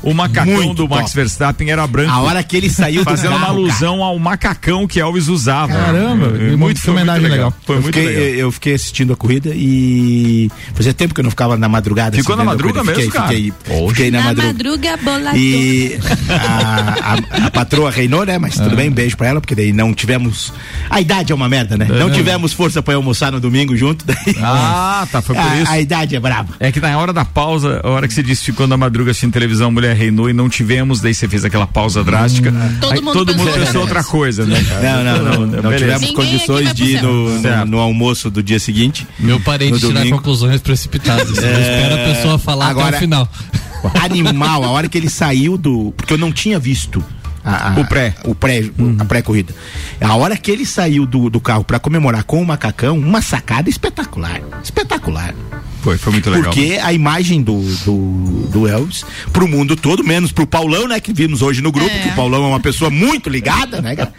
o macacão Muito do Max top. Verstappen era branco. A hora que ele saiu fazendo carro, uma alusão cara. ao macacão que Elvis usava. Caramba, é, muito, foi homenagem legal. legal. Foi eu muito fiquei, legal. Eu fiquei assistindo a corrida e fazia tempo que eu não ficava na madrugada. Ficou na madruga mesmo, fiquei, cara? Fiquei, fiquei na, na madruga. madruga boladona. E a, a, a, patroa reinou, né? Mas tudo ah. bem, beijo pra ela, porque daí não tivemos. A idade é uma merda, né? Não tivemos força pra almoçar no domingo junto. Daí... Ah, tá, foi por a, isso. A idade é brava. É que na hora da pausa, a hora que você disse ficou na madruga assistindo televisão, mulher reinou e não tivemos, daí você fez aquela pausa drástica. Hum, todo aí, mundo, todo pensou, mundo pensou outra coisa, né? Não, não, não. Não, não tivemos condições de ir no, no, no, almoço do dia seguinte. Meu parente tirar conclusões precipitadas. É... Espera a pessoa falar Agora, até o final. Animal, a hora que ele saiu do. Porque eu não tinha visto. A, a, o pré. O pré, uhum. a pré-corrida. A hora que ele saiu do, do carro para comemorar com o macacão, uma sacada espetacular. Espetacular. Foi, foi muito legal. Porque a imagem do, do, do Elvis, pro mundo todo, menos pro Paulão, né? Que vimos hoje no grupo, é. que o Paulão é uma pessoa muito ligada, né, cara?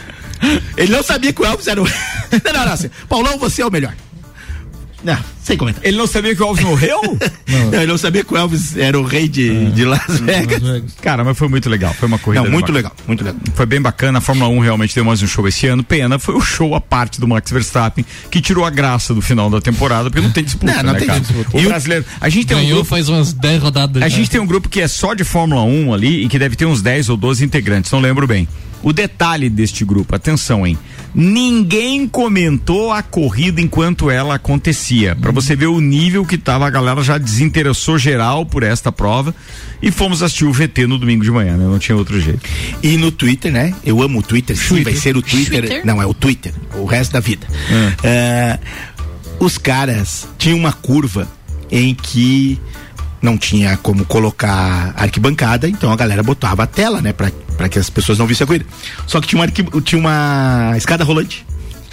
Ele não sabia que o Elvis era o. não, não, não, assim, Paulão, você é o melhor. Não, sem comentar. Ele não sabia que o Elvis morreu? não. não. ele não sabia que o Elvis era o rei de, é. de Las, Vegas. Las Vegas. Cara, mas foi muito legal. Foi uma corrida. Não, muito legal, muito legal. Foi bem bacana. A Fórmula 1 realmente deu mais um show esse ano. Pena, foi o show a parte do Max Verstappen que tirou a graça do final da temporada, porque não tem disputa. Não, não né, tem cara? disputa. O e brasileiro. A gente tem Ganhou um grupo, faz umas 10 rodadas. A já. gente tem um grupo que é só de Fórmula 1 ali e que deve ter uns 10 ou 12 integrantes, não lembro bem. O detalhe deste grupo, atenção, hein? Ninguém comentou a corrida enquanto ela acontecia. Para você ver o nível que tava, a galera já desinteressou geral por esta prova e fomos assistir o VT no domingo de manhã, né? Não tinha outro jeito. E no Twitter, né? Eu amo o Twitter, sim, vai ser o Twitter. Twitter. Não, é o Twitter, o resto da vida. É. Uh, os caras tinham uma curva em que não tinha como colocar arquibancada, então a galera botava a tela, né, para que as pessoas não vissem a corrida. Só que tinha uma, tinha uma escada rolante.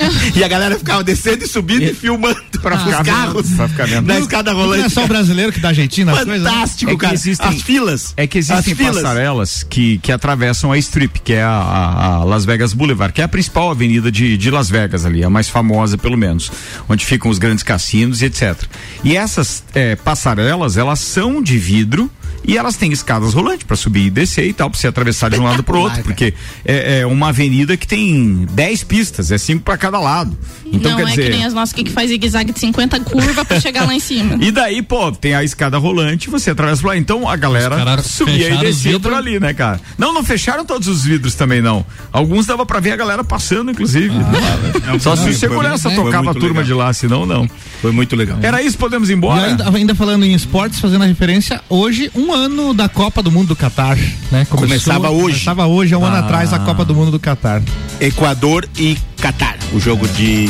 e a galera ficava descendo e subindo e, e filmando para os ficar carros pra ficar vendo. na escada rolante. Não é só o brasileiro que dá coisas. Né? Fantástico, cara. Existem, as filas. É que existem passarelas que, que atravessam a Strip, que é a, a, a, Las Vegas Boulevard, que é a principal avenida de, de Las Vegas ali, a mais famosa pelo menos, onde ficam os grandes cassinos e etc. E essas é, passarelas, elas são de vidro e elas têm escadas rolantes para subir e descer e tal, para você atravessar de um lado para outro, porque é, é, uma avenida que tem 10 pistas, é cinco para cada lado. Então, não quer é dizer... que nem as nossas que faz zigue-zague de 50 curvas para chegar lá em cima. E daí, pô, tem a escada rolante, você atravessa por lá. Então a galera subia e descia por ali, né, cara? Não, não fecharam todos os vidros também, não. Alguns dava para ver a galera passando, inclusive. Ah, Só se o segurança foi, tocava a turma legal. de lá, senão não. Foi muito legal. Era isso, podemos ir embora? Ainda, ainda, falando em esportes, fazendo a referência, hoje, um ano da Copa do Mundo do Catar, né? Começou, Começava hoje. Começava hoje, há um ah. ano atrás, a Copa do Mundo do Catar. Equador e Catar, o jogo de,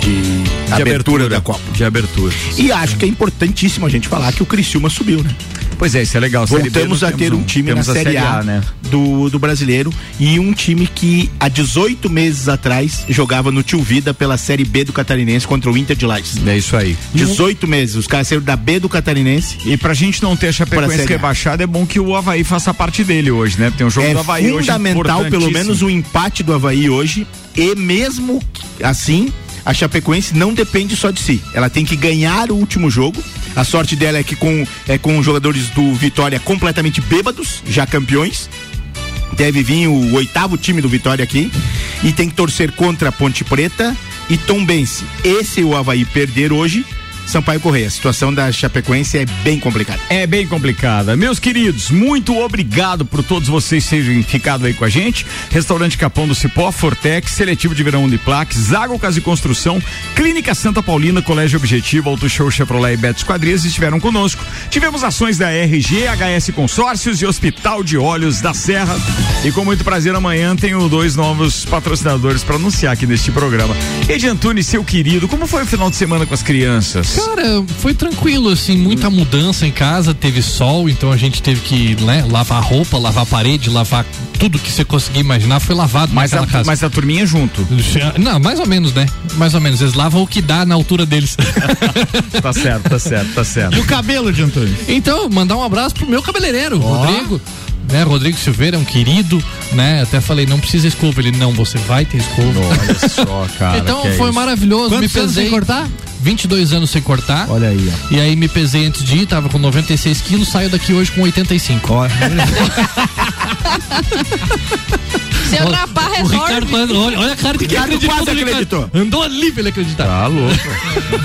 de, de abertura, abertura, da Copa. De abertura. E acho que é importantíssimo a gente falar que o Criciúma subiu, né? Pois é, isso é legal. Voltamos a ter um time na Série A, a né? do, do brasileiro e um time que há 18 meses atrás jogava no Tio Vida pela Série B do Catarinense contra o Inter de Lages. É isso aí. 18 meses, os caras saíram da B do Catarinense. E pra gente não ter a Chapecoense rebaixada, é bom que o Havaí faça parte dele hoje, né? Tem um jogo é do Havaí hoje. É fundamental, pelo menos, o empate do Havaí hoje. E mesmo assim, a Chapecoense não depende só de si. Ela tem que ganhar o último jogo. A sorte dela é que com, é com jogadores do Vitória completamente bêbados, já campeões. Deve vir o oitavo time do Vitória aqui. E tem que torcer contra Ponte Preta e Tombense. Esse o Havaí perder hoje Sampaio Correia. A situação da Chapecoense é bem complicada. É bem complicada. Meus queridos, muito obrigado por todos vocês terem ficado aí com a gente. Restaurante Capão do Cipó, Fortex, Seletivo de Verão Uniplac, Zago Casa e Construção, Clínica Santa Paulina, Colégio Objetivo, Auto Show Chevrolet e Beto Esquadrias estiveram conosco. Tivemos ações da RG, HS Consórcios e Hospital de Olhos da Serra. E com muito prazer, amanhã tenho dois novos patrocinadores para anunciar aqui neste programa. Edi Antunes, seu querido, como foi o final de semana com as crianças? Cara, foi tranquilo, assim, muita mudança em casa, teve sol, então a gente teve que né, lavar roupa, lavar parede, lavar tudo que você conseguir imaginar foi lavado mas a, casa. Mas a turminha junto? Não, mais ou menos, né? Mais ou menos. Eles lavam o que dá na altura deles. tá certo, tá certo, tá certo. E o cabelo de Antônio? Então, mandar um abraço pro meu cabeleireiro, oh. Rodrigo né? Rodrigo Silveira é um querido, né? Até falei, não precisa escova. Ele, não, você vai ter escova. Olha só, cara. então foi é maravilhoso. Quantos me pesei. sem cortar? 22 anos sem cortar. Olha aí, ó. E aí me pesei antes de ir, tava com 96 quilos, saio daqui hoje com 85. Olha. Seu rapaz resolve. olha, olha a cara de quem acreditou. Quase acreditou. Andou ali pra ele acreditar. Tá louco.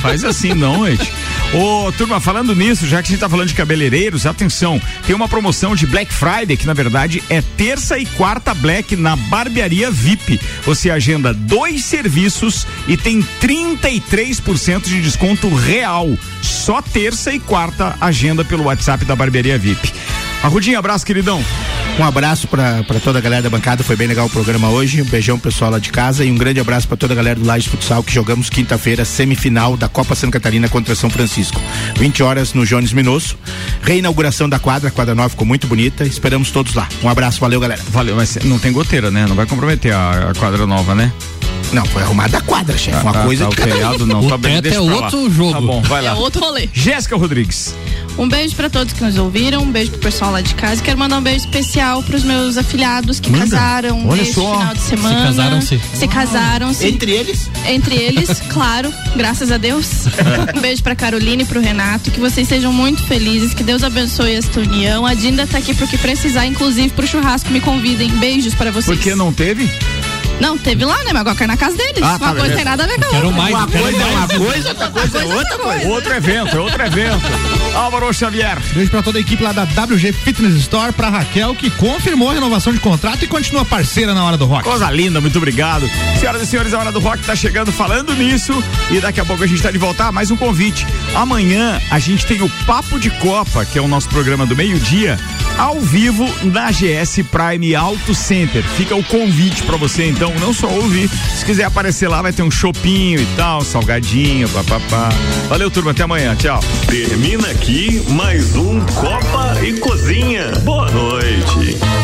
Faz assim não, gente. Ô, turma, falando nisso, já que a gente tá falando de cabeleireiros, atenção, tem uma promoção de Black Friday, que na verdade é terça e quarta Black na Barbearia VIP. Você agenda dois serviços e tem 33% de desconto real. Só terça e quarta agenda pelo WhatsApp da Barbearia VIP. Arrudinho, abraço, queridão. Um abraço para toda a galera da bancada, foi bem legal o programa hoje. Um beijão pessoal lá de casa e um grande abraço para toda a galera do Lages Futsal que jogamos quinta-feira, semifinal da Copa Santa Catarina contra São Francisco. 20 horas no Jones Minosso. Reinauguração da quadra, a quadra nova ficou muito bonita. Esperamos todos lá. Um abraço, valeu, galera. Valeu, mas não tem goteira, né? Não vai comprometer a, a quadra nova, né? Não, foi arrumada a quadra, chefe. Uma ah, coisa tá, de cada feriado, não. O tá bem, é outro lá. jogo. Tá bom, vai lá. É outro rolê. Jéssica Rodrigues. Um beijo para todos que nos ouviram, um beijo pro pessoal lá de casa. Quero mandar um beijo especial pros meus afilhados que Manda. casaram Olha neste só. final de semana. Se casaram-se. Se casaram-se. Entre eles? Entre eles, claro, graças a Deus. um beijo pra Caroline e pro Renato, que vocês sejam muito felizes, que Deus abençoe esta união. A Dinda tá aqui pro que precisar, inclusive pro churrasco, me convidem. Beijos para vocês. Por que não teve? Não, teve lá, né? Mas agora quer na casa deles. Ah, uma tá coisa tem nada a ver com a outra. Mais, uma coisa é uma coisa, outra coisa é outra coisa. Outro evento, é outro evento. Álvaro Xavier. Beijo pra toda a equipe lá da WG Fitness Store, pra Raquel, que confirmou a renovação de contrato e continua parceira na hora do rock. Coisa linda, muito obrigado. Senhoras e senhores, a hora do rock tá chegando falando nisso. E daqui a pouco a gente tá de volta. Ah, mais um convite. Amanhã a gente tem o Papo de Copa, que é o nosso programa do meio-dia, ao vivo na GS Prime Auto Center. Fica o convite para você, então, não só ouvir se quiser aparecer lá, vai ter um chopinho e tal, salgadinho, papapá. Valeu, turma, até amanhã. Tchau. Termina aqui mais um Copa e Cozinha. Boa noite.